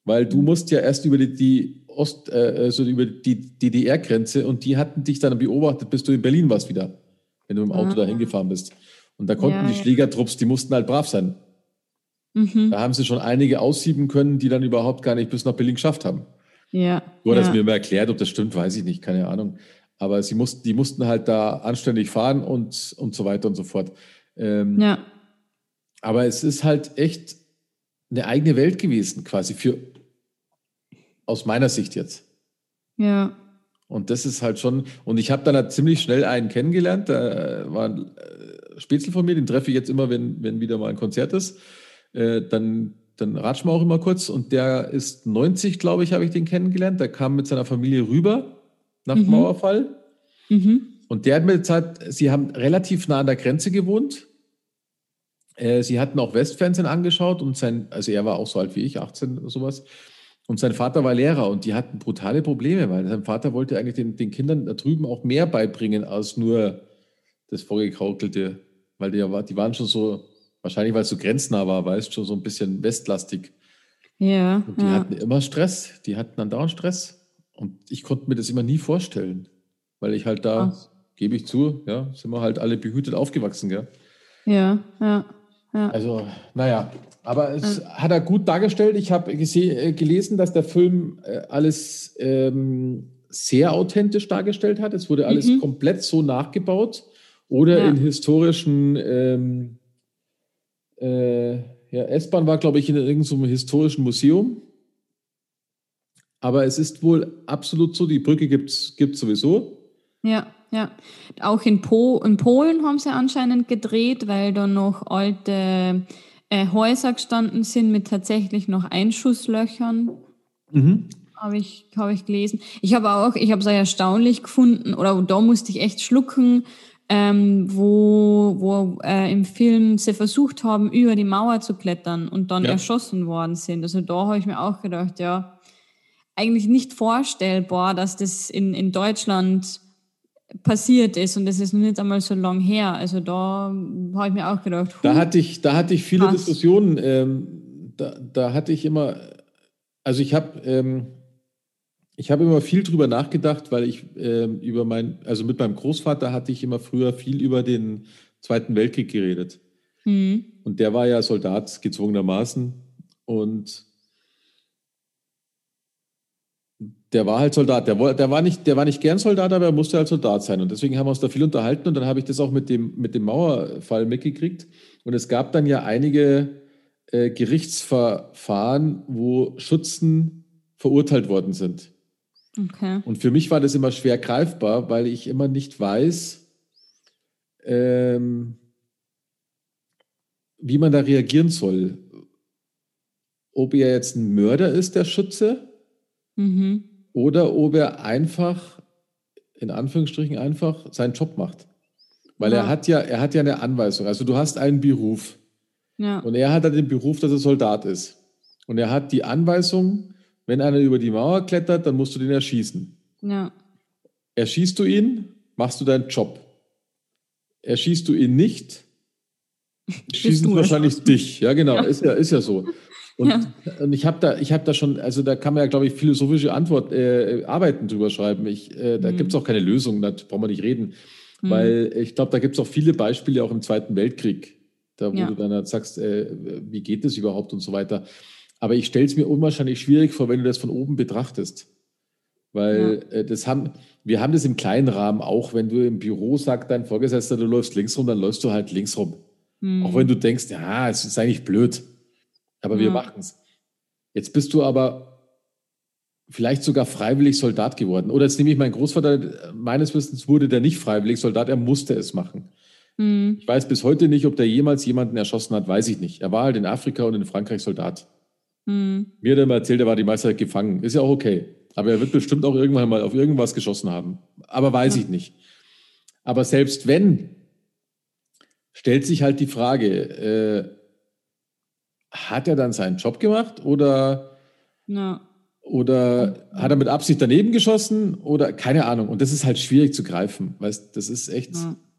[SPEAKER 1] weil du musst ja erst über die, die Ost, äh, also über die DDR-Grenze und die hatten dich dann beobachtet, bis du in Berlin warst wieder, wenn du im Auto ah. dahin gefahren bist. Und da konnten ja, die Schlägertrupps, die mussten halt brav sein. Mhm. Da haben sie schon einige aussieben können, die dann überhaupt gar nicht bis nach Berlin geschafft haben.
[SPEAKER 2] Ja.
[SPEAKER 1] Du hattest
[SPEAKER 2] ja.
[SPEAKER 1] mir mal erklärt, ob das stimmt, weiß ich nicht, keine Ahnung. Aber sie mussten, die mussten halt da anständig fahren und, und so weiter und so fort. Ähm, ja. Aber es ist halt echt eine eigene Welt gewesen, quasi für aus meiner Sicht jetzt.
[SPEAKER 2] Ja.
[SPEAKER 1] Und das ist halt schon, und ich habe dann halt ziemlich schnell einen kennengelernt, da war ein äh, Spätzle von mir, den treffe ich jetzt immer, wenn, wenn wieder mal ein Konzert ist. Äh, dann, dann ratschen wir auch immer kurz. Und der ist 90, glaube ich, habe ich den kennengelernt. Der kam mit seiner Familie rüber nach mhm. Mauerfall. Mhm. Und der hat mir gesagt, sie haben relativ nah an der Grenze gewohnt Äh, sie hatten auch Westfernsehen angeschaut und sein, also er war auch so alt wie ich, 18 oder sowas. Und sein Vater war Lehrer und die hatten brutale Probleme, weil sein Vater wollte eigentlich den, den Kindern da drüben auch mehr beibringen als nur das vorgekraukelte, weil die, die waren schon so, wahrscheinlich weil es so grenznah war, weißt schon so ein bisschen westlastig.
[SPEAKER 2] Ja.
[SPEAKER 1] Und die
[SPEAKER 2] ja.
[SPEAKER 1] hatten immer Stress, die hatten dann dauernd Stress. Und ich konnte mir das immer nie vorstellen, weil ich halt da, gebe ich zu, ja, sind wir halt alle behütet aufgewachsen, gell?
[SPEAKER 2] Ja, ja, ja.
[SPEAKER 1] Also, naja, aber es ja. hat er gut dargestellt. Ich habe äh, gelesen, dass der Film äh, alles ähm, sehr authentisch dargestellt hat. Es wurde alles mhm. komplett so nachgebaut oder ja. in historischen ähm, äh, ja, S-Bahn war, glaube ich, in irgendeinem historischen Museum. Aber es ist wohl absolut so, die Brücke gibt es sowieso.
[SPEAKER 2] Ja, ja. Auch in, po in Polen haben sie anscheinend gedreht, weil da noch alte äh, Häuser gestanden sind mit tatsächlich noch Einschusslöchern. Mhm. Habe ich, hab ich gelesen. Ich habe auch, ich habe es erstaunlich gefunden, oder da musste ich echt schlucken, ähm, wo, wo äh, im Film sie versucht haben, über die Mauer zu klettern und dann ja. erschossen worden sind. Also da habe ich mir auch gedacht, ja, eigentlich nicht vorstellbar, dass das in, in Deutschland passiert ist und das ist noch nicht einmal so lang her. Also da habe ich mir auch gedacht.
[SPEAKER 1] Da hatte ich, da hatte ich viele krass. Diskussionen. Ähm, da, da hatte ich immer, also ich habe ähm, ich habe immer viel drüber nachgedacht, weil ich äh, über mein, also mit meinem Großvater hatte ich immer früher viel über den Zweiten Weltkrieg geredet. Mhm. Und der war ja Soldat gezwungenermaßen. Und der war halt Soldat. Der, der, war nicht, der war nicht gern Soldat, aber er musste halt Soldat sein. Und deswegen haben wir uns da viel unterhalten. Und dann habe ich das auch mit dem, mit dem Mauerfall mitgekriegt. Und es gab dann ja einige äh, Gerichtsverfahren, wo Schützen verurteilt worden sind.
[SPEAKER 2] Okay.
[SPEAKER 1] Und für mich war das immer schwer greifbar, weil ich immer nicht weiß, ähm, wie man da reagieren soll. Ob er jetzt ein Mörder ist, der Schütze, mhm. Oder ob er einfach, in Anführungsstrichen einfach, seinen Job macht. Weil ja. er hat ja, er hat ja eine Anweisung. Also du hast einen Beruf. Ja. Und er hat ja den Beruf, dass er Soldat ist. Und er hat die Anweisung, wenn einer über die Mauer klettert, dann musst du den erschießen.
[SPEAKER 2] Ja.
[SPEAKER 1] Erschießt du ihn, machst du deinen Job. Erschießt du ihn nicht, schießen wahrscheinlich dich. Ja, genau, ja. Ist, ja, ist ja so. Und, ja. und ich habe da, hab da schon, also da kann man ja, glaube ich, philosophische Antwort, äh, Arbeiten drüber schreiben. Ich, äh, da mhm. gibt es auch keine Lösung, da brauchen wir nicht reden. Mhm. Weil ich glaube, da gibt es auch viele Beispiele, auch im Zweiten Weltkrieg, da wo ja. du dann halt sagst, äh, wie geht das überhaupt und so weiter. Aber ich stelle es mir unwahrscheinlich schwierig vor, wenn du das von oben betrachtest. Weil ja. äh, das haben, wir haben das im kleinen Rahmen auch, wenn du im Büro sagst, dein Vorgesetzter, du läufst links rum, dann läufst du halt links rum. Mhm. Auch wenn du denkst, ja, es ist eigentlich blöd. Aber ja. wir machen es. Jetzt bist du aber vielleicht sogar freiwillig Soldat geworden. Oder jetzt nehme ich meinen Großvater, meines Wissens wurde der nicht freiwillig Soldat, er musste es machen. Mhm. Ich weiß bis heute nicht, ob der jemals jemanden erschossen hat, weiß ich nicht. Er war halt in Afrika und in Frankreich Soldat. Hm. Mir hat er mal erzählt, er war die meiste Zeit gefangen. Ist ja auch okay. Aber er wird bestimmt auch irgendwann mal auf irgendwas geschossen haben. Aber weiß ja. ich nicht. Aber selbst wenn, stellt sich halt die Frage, äh, hat er dann seinen Job gemacht oder,
[SPEAKER 2] ja.
[SPEAKER 1] oder hat er mit Absicht daneben geschossen oder keine Ahnung. Und das ist halt schwierig zu greifen. Weißt, das ist echt,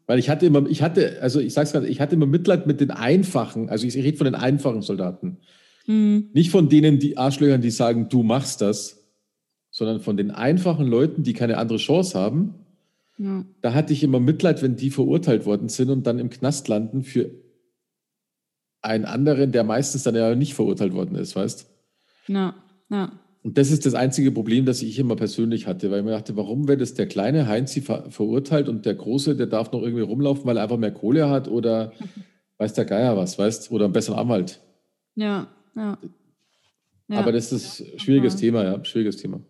[SPEAKER 1] weil ich hatte immer, ich hatte, also ich sag's gerade, ich hatte immer Mitleid mit den einfachen, also ich rede von den einfachen Soldaten. Mhm. Nicht von denen, die Arschlöchern, die sagen, du machst das, sondern von den einfachen Leuten, die keine andere Chance haben. Ja. Da hatte ich immer Mitleid, wenn die verurteilt worden sind und dann im Knast landen für einen anderen, der meistens dann ja nicht verurteilt worden ist, weißt?
[SPEAKER 2] Ja, ja.
[SPEAKER 1] Und das ist das einzige Problem, das ich immer persönlich hatte, weil ich mir dachte, warum wird es der kleine Heinzi ver verurteilt und der große, der darf noch irgendwie rumlaufen, weil er einfach mehr Kohle hat oder weiß der Geier was, weißt? Oder einen besseren Anwalt.
[SPEAKER 2] Ja, ja.
[SPEAKER 1] Aber das ist ein schwieriges Thema, ja, schwieriges Thema.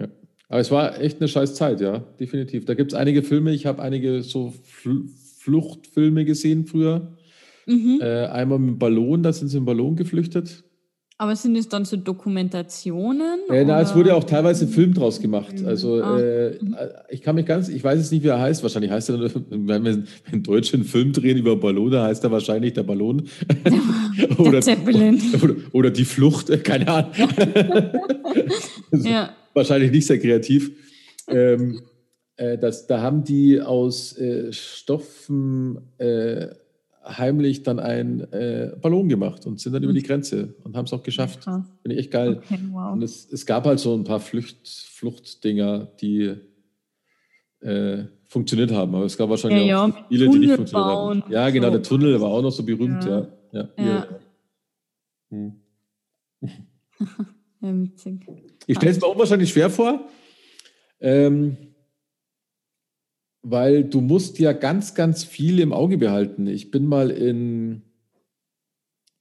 [SPEAKER 1] Ja. Aber es war echt eine scheiß Zeit, ja, definitiv. Da gibt es einige Filme, ich habe einige so Fl Fluchtfilme gesehen früher. Mhm. Äh, einmal mit dem Ballon, da sind sie im Ballon geflüchtet.
[SPEAKER 2] Aber sind es dann so Dokumentationen?
[SPEAKER 1] Äh, na, es wurde auch teilweise Film draus gemacht. Also ah. äh, ich kann mich ganz, ich weiß jetzt nicht, wie er heißt. Wahrscheinlich heißt er, wenn, Deutsche einen Film drehen über Ballone, heißt er wahrscheinlich der Ballon. oder, oder, oder, die Flucht, keine Ahnung. ja. Wahrscheinlich nicht sehr kreativ. Ähm, äh, das, da haben die aus äh, Stoffen äh, heimlich dann einen äh, Ballon gemacht und sind dann mhm. über die Grenze und haben es auch geschafft. Ja. Finde ich echt geil. Okay, wow. Und es, es, gab halt so ein paar Flucht, Fluchtdinger, die äh, funktioniert haben, aber es gab wahrscheinlich ja, auch ja, viele, die nicht funktioniert haben. Ja, genau, der Tunnel war auch noch so berühmt, ja. Ja, ja. Hm. witzig. Ich stelle es mir unwahrscheinlich schwer vor. Ähm, weil du musst ja ganz, ganz viel im Auge behalten. Ich bin mal in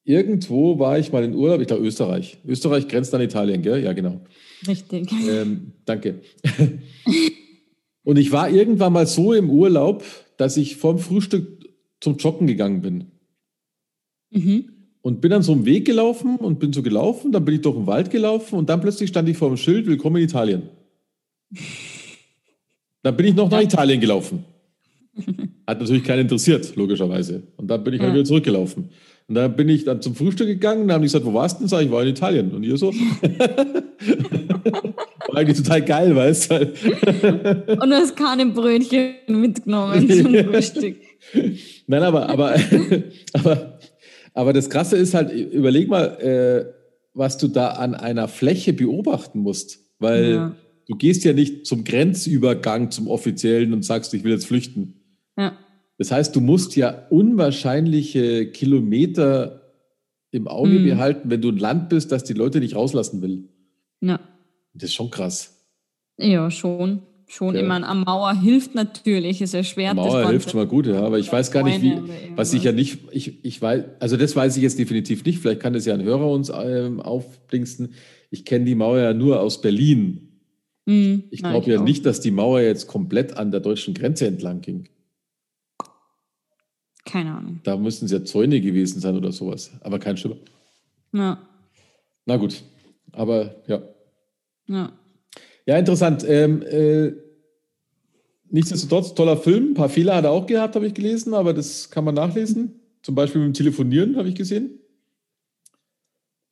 [SPEAKER 1] irgendwo war ich mal in Urlaub, ich glaube Österreich. Österreich grenzt an Italien, gell? Ja, genau.
[SPEAKER 2] Richtig.
[SPEAKER 1] Ähm, danke. Und ich war irgendwann mal so im Urlaub, dass ich vorm Frühstück zum Joggen gegangen bin. Mhm. Und bin dann so einen Weg gelaufen und bin so gelaufen, dann bin ich durch den Wald gelaufen und dann plötzlich stand ich vor dem Schild, Willkommen in Italien. Dann bin ich noch nach Italien gelaufen. Hat natürlich keinen interessiert, logischerweise. Und dann bin ich halt ja. wieder zurückgelaufen. Und dann bin ich dann zum Frühstück gegangen, dann haben die gesagt, wo warst du denn? Sag ich, war in Italien. Und ihr so? war eigentlich total geil, weißt du?
[SPEAKER 2] Und du hast keine Brötchen mitgenommen zum Frühstück.
[SPEAKER 1] Nein, aber, aber, aber, aber das Krasse ist halt, überleg mal, äh, was du da an einer Fläche beobachten musst. Weil ja Du gehst ja nicht zum Grenzübergang zum offiziellen und sagst, ich will jetzt flüchten. Ja. Das heißt, du musst ja unwahrscheinliche Kilometer im Auge mhm. behalten, wenn du ein Land bist, das die Leute nicht rauslassen will. Ja. Das ist schon krass.
[SPEAKER 2] Ja, schon. Schon ja. immer am Mauer hilft natürlich, ist erschwert.
[SPEAKER 1] Mauer hilft schon mal gut, ja, aber ich weiß gar nicht, wie, was ich ja nicht, ich, ich weiß, also das weiß ich jetzt definitiv nicht, vielleicht kann das ja ein Hörer uns ähm, aufdingsten. Ich kenne die Mauer ja nur aus Berlin. Mhm. Ich glaube ja auch. nicht, dass die Mauer jetzt komplett an der deutschen Grenze entlang ging.
[SPEAKER 2] Keine Ahnung.
[SPEAKER 1] Da müssten es ja Zäune gewesen sein oder sowas. Aber kein Schimmer. Ja. Na gut. Aber ja. Ja. Ja, interessant. Ähm, äh, nichtsdestotrotz, toller Film. Ein paar Fehler hat er auch gehabt, habe ich gelesen, aber das kann man nachlesen. Zum Beispiel mit dem Telefonieren, habe ich gesehen.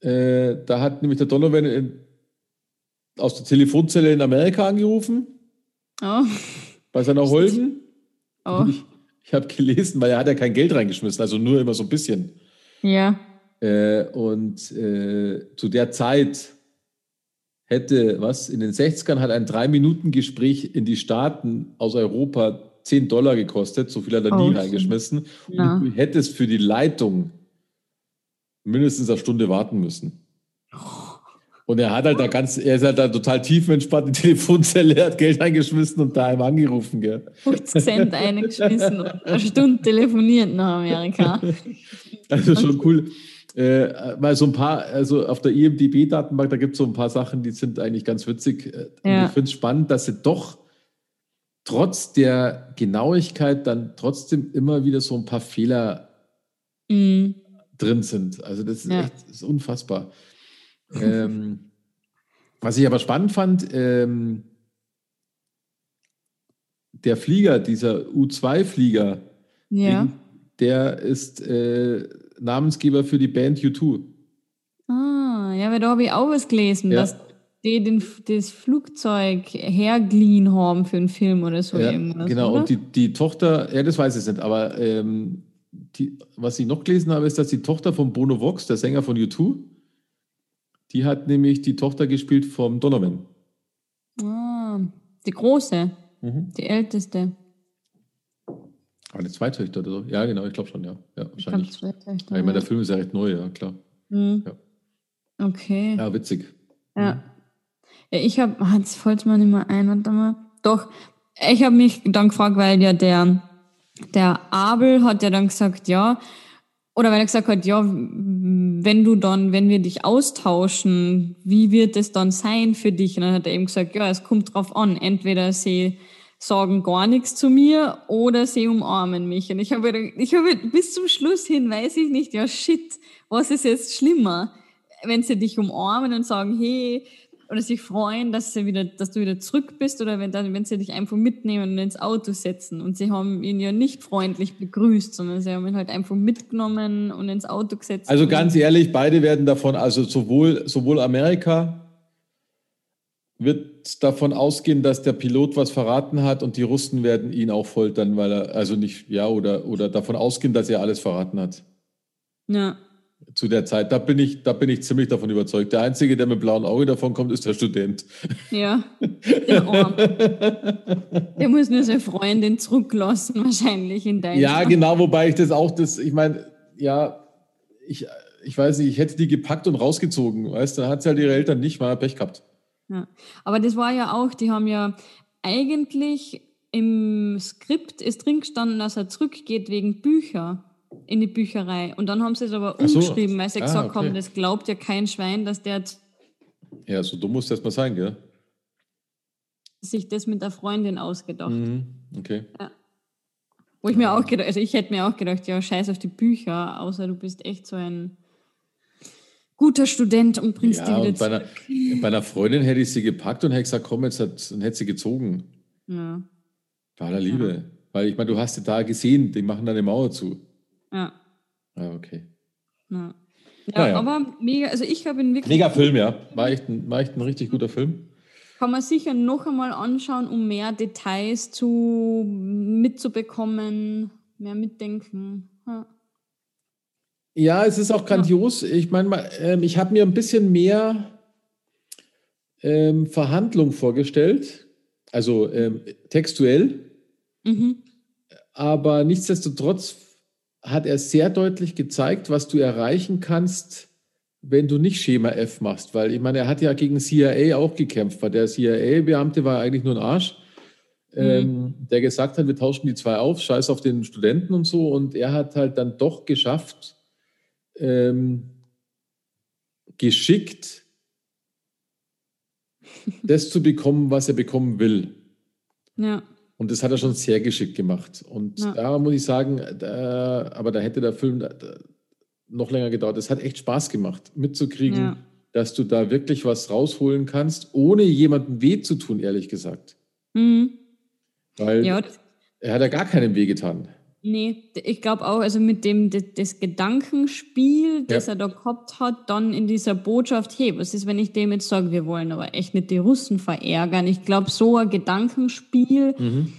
[SPEAKER 1] Äh, da hat nämlich der Donovan aus der Telefonzelle in Amerika angerufen. Oh. Bei seiner Holden. Oh. Ich, ich habe gelesen, weil er hat ja kein Geld reingeschmissen, also nur immer so ein bisschen.
[SPEAKER 2] Ja.
[SPEAKER 1] Äh, und äh, zu der Zeit hätte, was, in den 60ern hat ein Drei-Minuten-Gespräch in die Staaten aus Europa 10 Dollar gekostet. So viel hat er oh, nie reingeschmissen. Ja. Und du hättest für die Leitung mindestens eine Stunde warten müssen. Oh. Und er hat halt da ganz, er ist halt da total tief entspannt in die Telefonzelle, hat Geld eingeschmissen und daheim angerufen, gell.
[SPEAKER 2] 50 Cent eingeschmissen und eine Stunde telefoniert nach Amerika.
[SPEAKER 1] Also schon cool. Äh, weil so ein paar, also auf der IMDB-Datenbank, da gibt es so ein paar Sachen, die sind eigentlich ganz witzig. Äh, ja. ich finde es spannend, dass sie doch trotz der Genauigkeit dann trotzdem immer wieder so ein paar Fehler mhm. drin sind. Also das ist ja. echt das ist unfassbar ähm, was ich aber spannend fand, ähm, der Flieger, dieser U2-Flieger, ja. der ist äh, Namensgeber für die Band U2.
[SPEAKER 2] Ah, ja, weil da habe ich auch was gelesen, ja. dass die den, das Flugzeug hergeliehen haben für einen Film oder so
[SPEAKER 1] ja,
[SPEAKER 2] irgendwas.
[SPEAKER 1] Genau, oder? und die, die Tochter, ja, das weiß ich nicht, aber ähm, die, was ich noch gelesen habe, ist, dass die Tochter von Bono Vox, der Sänger von U2, die hat nämlich die Tochter gespielt vom Donovan.
[SPEAKER 2] Ah, die große, mhm. die älteste.
[SPEAKER 1] Aber zwei Töchter oder so? Ja, genau, ich glaube schon, ja. ja wahrscheinlich. Ich, glaub, ich meine, der Film ist ja recht neu, ja, klar. Mhm.
[SPEAKER 2] Ja. Okay.
[SPEAKER 1] Ja, witzig.
[SPEAKER 2] Ja. Mhm. ja ich habe, ah, jetzt fällt mir nicht mehr ein, warte mal. Doch, ich habe mich dann gefragt, weil ja der, der Abel hat ja dann gesagt, ja, oder weil er gesagt hat, ja, wenn du dann, wenn wir dich austauschen, wie wird es dann sein für dich? Und dann hat er eben gesagt, ja, es kommt drauf an. Entweder sie sagen gar nichts zu mir oder sie umarmen mich. Und ich habe, ich habe bis zum Schluss hin, weiß ich nicht, ja, shit, was ist jetzt schlimmer? wenn sie dich umarmen und sagen, hey, oder sich freuen, dass, sie wieder, dass du wieder zurück bist oder wenn, dann, wenn sie dich einfach mitnehmen und ins Auto setzen. Und sie haben ihn ja nicht freundlich begrüßt, sondern sie haben ihn halt einfach mitgenommen und ins Auto gesetzt.
[SPEAKER 1] Also ganz ehrlich, beide werden davon, also sowohl, sowohl Amerika wird davon ausgehen, dass der Pilot was verraten hat und die Russen werden ihn auch foltern, weil er, also nicht, ja, oder, oder davon ausgehen, dass er alles verraten hat.
[SPEAKER 2] Ja
[SPEAKER 1] zu der Zeit. Da bin ich, da bin ich ziemlich davon überzeugt. Der Einzige, der mit blauen Auge davon kommt, ist der Student.
[SPEAKER 2] Ja, der Arm. Der muss nur seine Freundin zurücklassen, wahrscheinlich in Deutschland.
[SPEAKER 1] Ja, genau, wobei ich das auch, das, ich meine, ja, ich, ich weiß nicht, ich hätte die gepackt und rausgezogen, weißt du, dann hat sie halt ihre Eltern nicht mal Pech gehabt.
[SPEAKER 2] Ja, aber das war ja auch, die haben ja eigentlich im Skript ist drin gestanden, dass er zurückgeht wegen Bücher in die Bücherei. Und dann haben sie es aber umgeschrieben, so. weil sie ah, gesagt okay. haben, das glaubt ja kein Schwein, dass der.
[SPEAKER 1] Ja, so dumm muss das mal sein, gell?
[SPEAKER 2] Sich das mit der Freundin ausgedacht. Mhm.
[SPEAKER 1] Okay.
[SPEAKER 2] Ja. Wo ich mir auch gedacht, also ich hätte mir auch gedacht, ja, scheiß auf die Bücher, außer du bist echt so ein guter Student und bringst ja, die wieder
[SPEAKER 1] bei einer, bei einer, Freundin hätte ich sie gepackt und hätte gesagt, komm, jetzt hat, dann hätte sie gezogen.
[SPEAKER 2] Ja.
[SPEAKER 1] Bei aller Liebe. Ja. Weil ich meine, du hast sie da gesehen, die machen da eine Mauer zu.
[SPEAKER 2] Ja.
[SPEAKER 1] Ah, okay.
[SPEAKER 2] Ja, ja naja. aber mega, also ich habe ihn wirklich.
[SPEAKER 1] Mega Film, ja. War echt, ein, war echt ein richtig guter Film.
[SPEAKER 2] Kann man sicher noch einmal anschauen, um mehr Details zu mitzubekommen, mehr mitdenken. Ja.
[SPEAKER 1] Ja, es ist auch grandios. Ich meine, ähm, ich habe mir ein bisschen mehr ähm, Verhandlung vorgestellt, also ähm, textuell.
[SPEAKER 2] Mhm.
[SPEAKER 1] Aber nichtsdestotrotz hat er sehr deutlich gezeigt, was du erreichen kannst, wenn du nicht Schema F machst. Weil ich meine, er hat ja gegen CIA auch gekämpft, weil der CIA-Beamte war eigentlich nur ein Arsch, mhm. ähm, der gesagt hat, wir tauschen die zwei auf, scheiß auf den Studenten und so. Und er hat halt dann doch geschafft, ähm, geschickt das zu bekommen, was er bekommen will.
[SPEAKER 2] Ja.
[SPEAKER 1] Und das hat er schon sehr geschickt gemacht. Und ja. da muss ich sagen, da, aber da hätte der Film da, noch länger gedauert. Es hat echt Spaß gemacht, mitzukriegen, ja. dass du da wirklich was rausholen kannst, ohne jemandem weh zu tun, ehrlich gesagt.
[SPEAKER 2] Mhm.
[SPEAKER 1] Weil ja. er hat ja gar keinen weh getan.
[SPEAKER 2] Nee, ich glaube auch, also mit dem das, das Gedankenspiel, das ja. er da gehabt hat, dann in dieser Botschaft, hey, was ist, wenn ich dem jetzt sage, wir wollen aber echt nicht die Russen verärgern? Ich glaube, so ein Gedankenspiel
[SPEAKER 1] mhm.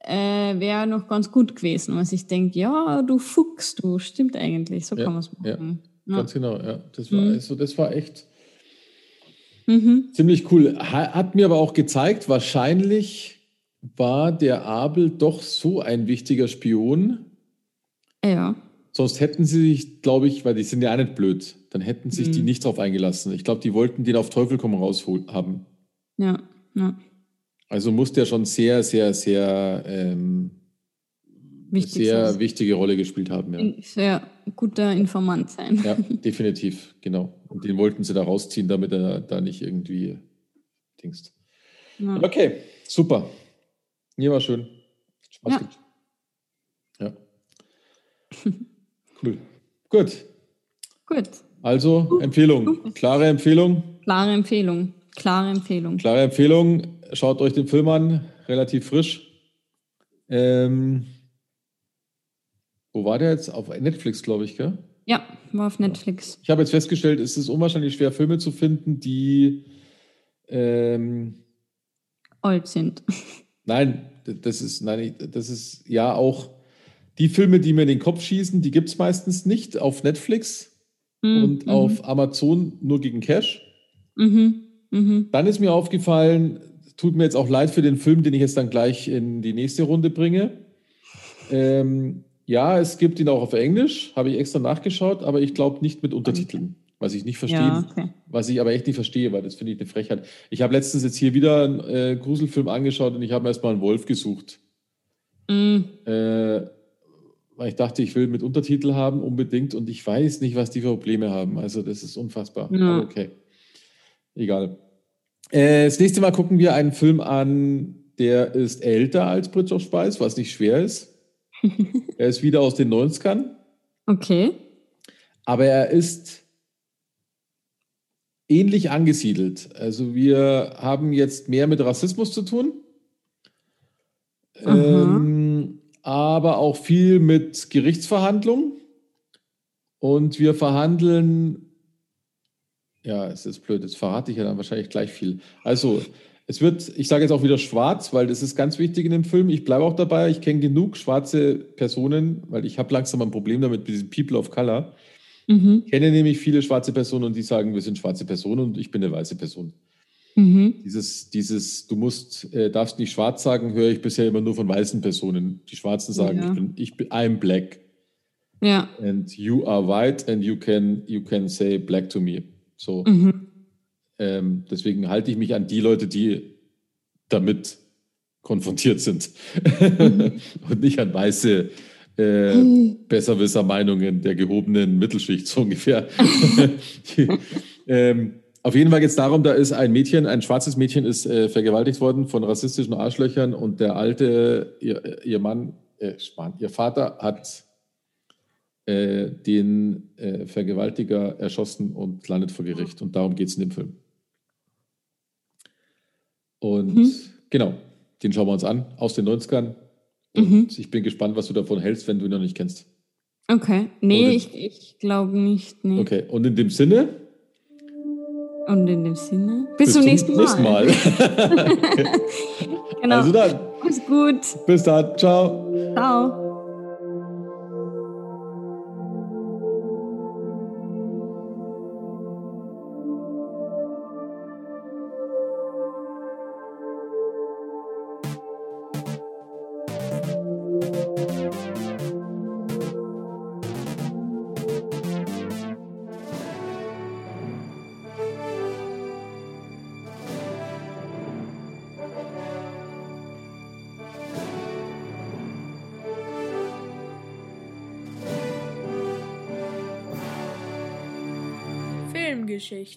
[SPEAKER 2] äh, wäre noch ganz gut gewesen, was ich denke, ja, du Fuchs, du, stimmt eigentlich, so
[SPEAKER 1] ja,
[SPEAKER 2] kann man es machen.
[SPEAKER 1] Ja, ganz genau, ja. Das war, mhm. also, das war echt
[SPEAKER 2] mhm.
[SPEAKER 1] ziemlich cool. Hat mir aber auch gezeigt, wahrscheinlich war der Abel doch so ein wichtiger Spion.
[SPEAKER 2] Ja.
[SPEAKER 1] Sonst hätten sie sich, glaube ich, weil die sind ja auch nicht blöd, dann hätten sich mhm. die nicht drauf eingelassen. Ich glaube, die wollten den auf Teufel komm raus haben.
[SPEAKER 2] Ja, ja.
[SPEAKER 1] Also muss der schon sehr, sehr, sehr, ähm, sehr sein. wichtige Rolle gespielt haben. Ja.
[SPEAKER 2] Sehr guter Informant sein.
[SPEAKER 1] Ja, definitiv, genau. Und den wollten sie da rausziehen, damit er da nicht irgendwie dingst. Ja. Okay, super. Nee, war schön. Spaß ja. Gibt. Ja. cool. Gut.
[SPEAKER 2] Gut.
[SPEAKER 1] Also Empfehlung. Klare Empfehlung.
[SPEAKER 2] Klare Empfehlung. Klare Empfehlung.
[SPEAKER 1] Klare Empfehlung. Schaut euch den Film an. Relativ frisch. Ähm, wo war der jetzt? Auf Netflix, glaube ich, gell?
[SPEAKER 2] Ja, war auf Netflix.
[SPEAKER 1] Ich habe jetzt festgestellt, es ist unwahrscheinlich schwer, Filme zu finden, die ähm,
[SPEAKER 2] alt sind.
[SPEAKER 1] Nein, das ist, nein, das ist ja auch die Filme, die mir in den Kopf schießen, die gibt es meistens nicht auf Netflix mhm. und auf Amazon nur gegen Cash.
[SPEAKER 2] Mhm. Mhm.
[SPEAKER 1] Dann ist mir aufgefallen, tut mir jetzt auch leid für den Film, den ich jetzt dann gleich in die nächste Runde bringe. Ähm, ja, es gibt ihn auch auf Englisch, habe ich extra nachgeschaut, aber ich glaube nicht mit Untertiteln was ich nicht verstehe, ja, okay. was ich aber echt nicht verstehe, weil das finde ich eine Frechheit. Ich habe letztens jetzt hier wieder einen äh, Gruselfilm angeschaut und ich habe mir erstmal einen Wolf gesucht.
[SPEAKER 2] Mm.
[SPEAKER 1] Äh, weil ich dachte, ich will mit Untertitel haben unbedingt und ich weiß nicht, was die für Probleme haben. Also das ist unfassbar. Ja. okay. Egal. Äh, das nächste Mal gucken wir einen Film an, der ist älter als Bridge of Spice, was nicht schwer ist. er ist wieder aus den 90ern.
[SPEAKER 2] Okay.
[SPEAKER 1] Aber er ist ähnlich angesiedelt. Also wir haben jetzt mehr mit Rassismus zu tun, ähm, aber auch viel mit Gerichtsverhandlungen. Und wir verhandeln, ja, es ist blöd, jetzt verrate ich ja dann wahrscheinlich gleich viel. Also es wird, ich sage jetzt auch wieder schwarz, weil das ist ganz wichtig in dem Film. Ich bleibe auch dabei, ich kenne genug schwarze Personen, weil ich habe langsam ein Problem damit mit diesen People of Color. Mhm. Ich kenne nämlich viele schwarze Personen und die sagen, wir sind schwarze Personen und ich bin eine weiße Person. Mhm. Dieses, dieses, du musst, äh, darfst nicht schwarz sagen, höre ich bisher immer nur von weißen Personen. Die Schwarzen sagen, ja. ich bin, ich bin, I'm black. Ja. And you are white and you can, you can say black to me. So. Mhm. Ähm, deswegen halte ich mich an die Leute, die damit konfrontiert sind mhm. und nicht an weiße äh, mhm. Besserwisser-Meinungen der gehobenen Mittelschicht so ungefähr. ähm, auf jeden Fall geht es darum, da ist ein Mädchen, ein schwarzes Mädchen ist äh, vergewaltigt worden von rassistischen Arschlöchern und der alte, ihr, ihr Mann, äh, ihr Vater hat äh, den äh, Vergewaltiger erschossen und landet vor Gericht. Und darum geht es in dem Film. Und mhm. genau, den schauen wir uns an aus den 90ern. Mhm. ich bin gespannt, was du davon hältst, wenn du ihn noch nicht kennst.
[SPEAKER 2] Okay. Nee, in, ich, ich glaube nicht. Nee.
[SPEAKER 1] Okay, und in dem Sinne.
[SPEAKER 2] Und in dem Sinne. Bis, bis zum nächsten Mal. Nächsten Mal.
[SPEAKER 1] genau. Also dann.
[SPEAKER 2] Mach's gut.
[SPEAKER 1] Bis dann. Ciao.
[SPEAKER 2] Ciao.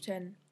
[SPEAKER 3] Geschichten